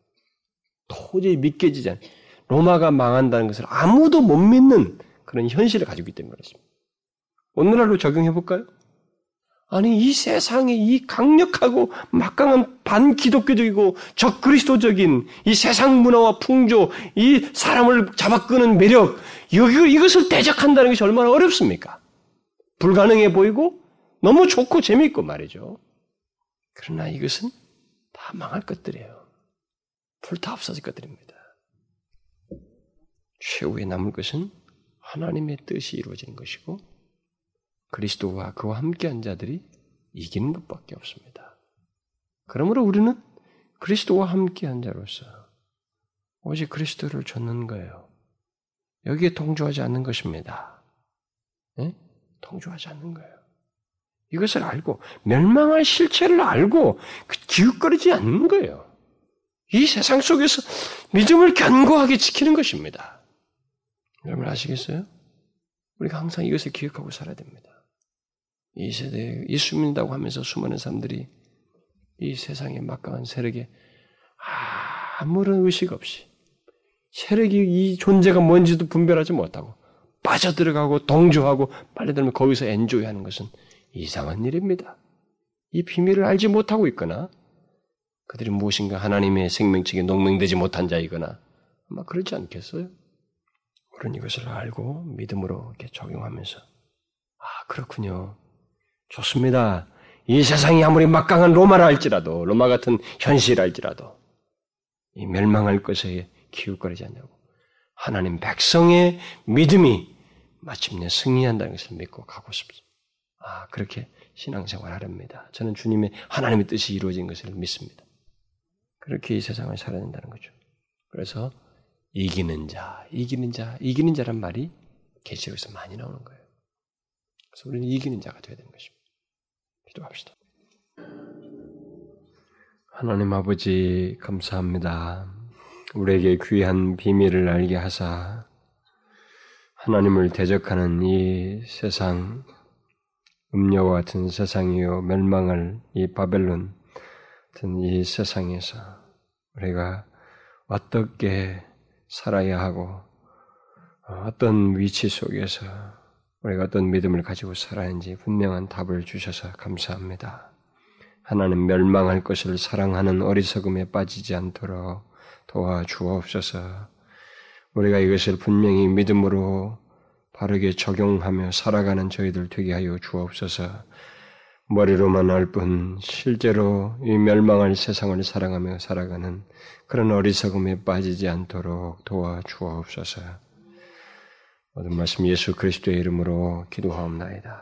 도저히 믿겨지지 않아요. 로마가 망한다는 것을 아무도 못 믿는 그런 현실을 가지고 있기 때문에 그렇습니다. 오늘날로 적용해 볼까요? 아니 이 세상에 이 강력하고 막강한 반기독교적이고 적그리스도적인 이 세상 문화와 풍조, 이 사람을 잡아끄는 매력, 이것을 대적한다는 것이 얼마나 어렵습니까? 불가능해 보이고 너무 좋고 재미있고 말이죠. 그러나 이것은 다 망할 것들이에요. 불타 없어질 것들입니다. 최후에 남을 것은 하나님의 뜻이 이루어지는 것이고 그리스도와 그와 함께한 자들이 이기는 것밖에 없습니다. 그러므로 우리는 그리스도와 함께한 자로서 오직 그리스도를 줬는 거예요. 여기에 동조하지 않는 것입니다. 네? 동조하지 않는 거예요. 이것을 알고 멸망할 실체를 알고 그 기웃거리지 않는 거예요. 이 세상 속에서 믿음을 견고하게 지키는 것입니다. 여러분 아시겠어요? 우리가 항상 이것을 기억하고 살아야 됩니다. 이 세대에 예수 믿는다고 하면서 수많은 사람들이 이 세상의 막강한 세력에 아무런 의식 없이 세력이 이 존재가 뭔지도 분별하지 못하고 빠져들어가고 동조하고 빨리 들면 거기서 엔조이하는 것은 이상한 일입니다. 이 비밀을 알지 못하고 있거나 그들이 무엇인가 하나님의 생명책에 농맹되지 못한 자이거나 아마 그렇지 않겠어요? 우리는 이것을 알고 믿음으로 이렇게 적용하면서 아 그렇군요. 좋습니다. 이 세상이 아무리 막강한 로마라 할지라도 로마 같은 현실할지라도 이 멸망할 것에 기웃거리지 않냐고 하나님 백성의 믿음이 마침내 승리한다는 것을 믿고 가고 싶습니다. 아 그렇게 신앙생활 하렵니다. 저는 주님의 하나님의 뜻이 이루어진 것을 믿습니다. 그렇게 이 세상을 살아야 된다는 거죠. 그래서 이기는 자, 이기는 자, 이기는 자란 말이 계시록에서 많이 나오는 거예요. 그래서 우리는 이기는 자가 되어야 되는 것입니다. 기도합시다. 하나님 아버지 감사합니다. 우리에게 귀한 비밀을 알게 하사 하나님을 대적하는 이 세상 음료와 같은 세상이요 멸망을 이 바벨론 같은 이 세상에서 우리가 어떻게 살아야 하고 어떤 위치 속에서 우리가 어떤 믿음을 가지고 살아야 하는지 분명한 답을 주셔서 감사합니다. 하나님 멸망할 것을 사랑하는 어리석음에 빠지지 않도록 도와주옵소서. 우리가 이것을 분명히 믿음으로 바르게 적용하며 살아가는 저희들 되게 하여 주옵소서. 머리로만 알 뿐 실제로 이 멸망할 세상을 사랑하며 살아가는 그런 어리석음에 빠지지 않도록 도와주옵소서. 모든 말씀 예수 그리스도의 이름으로 기도하옵나이다.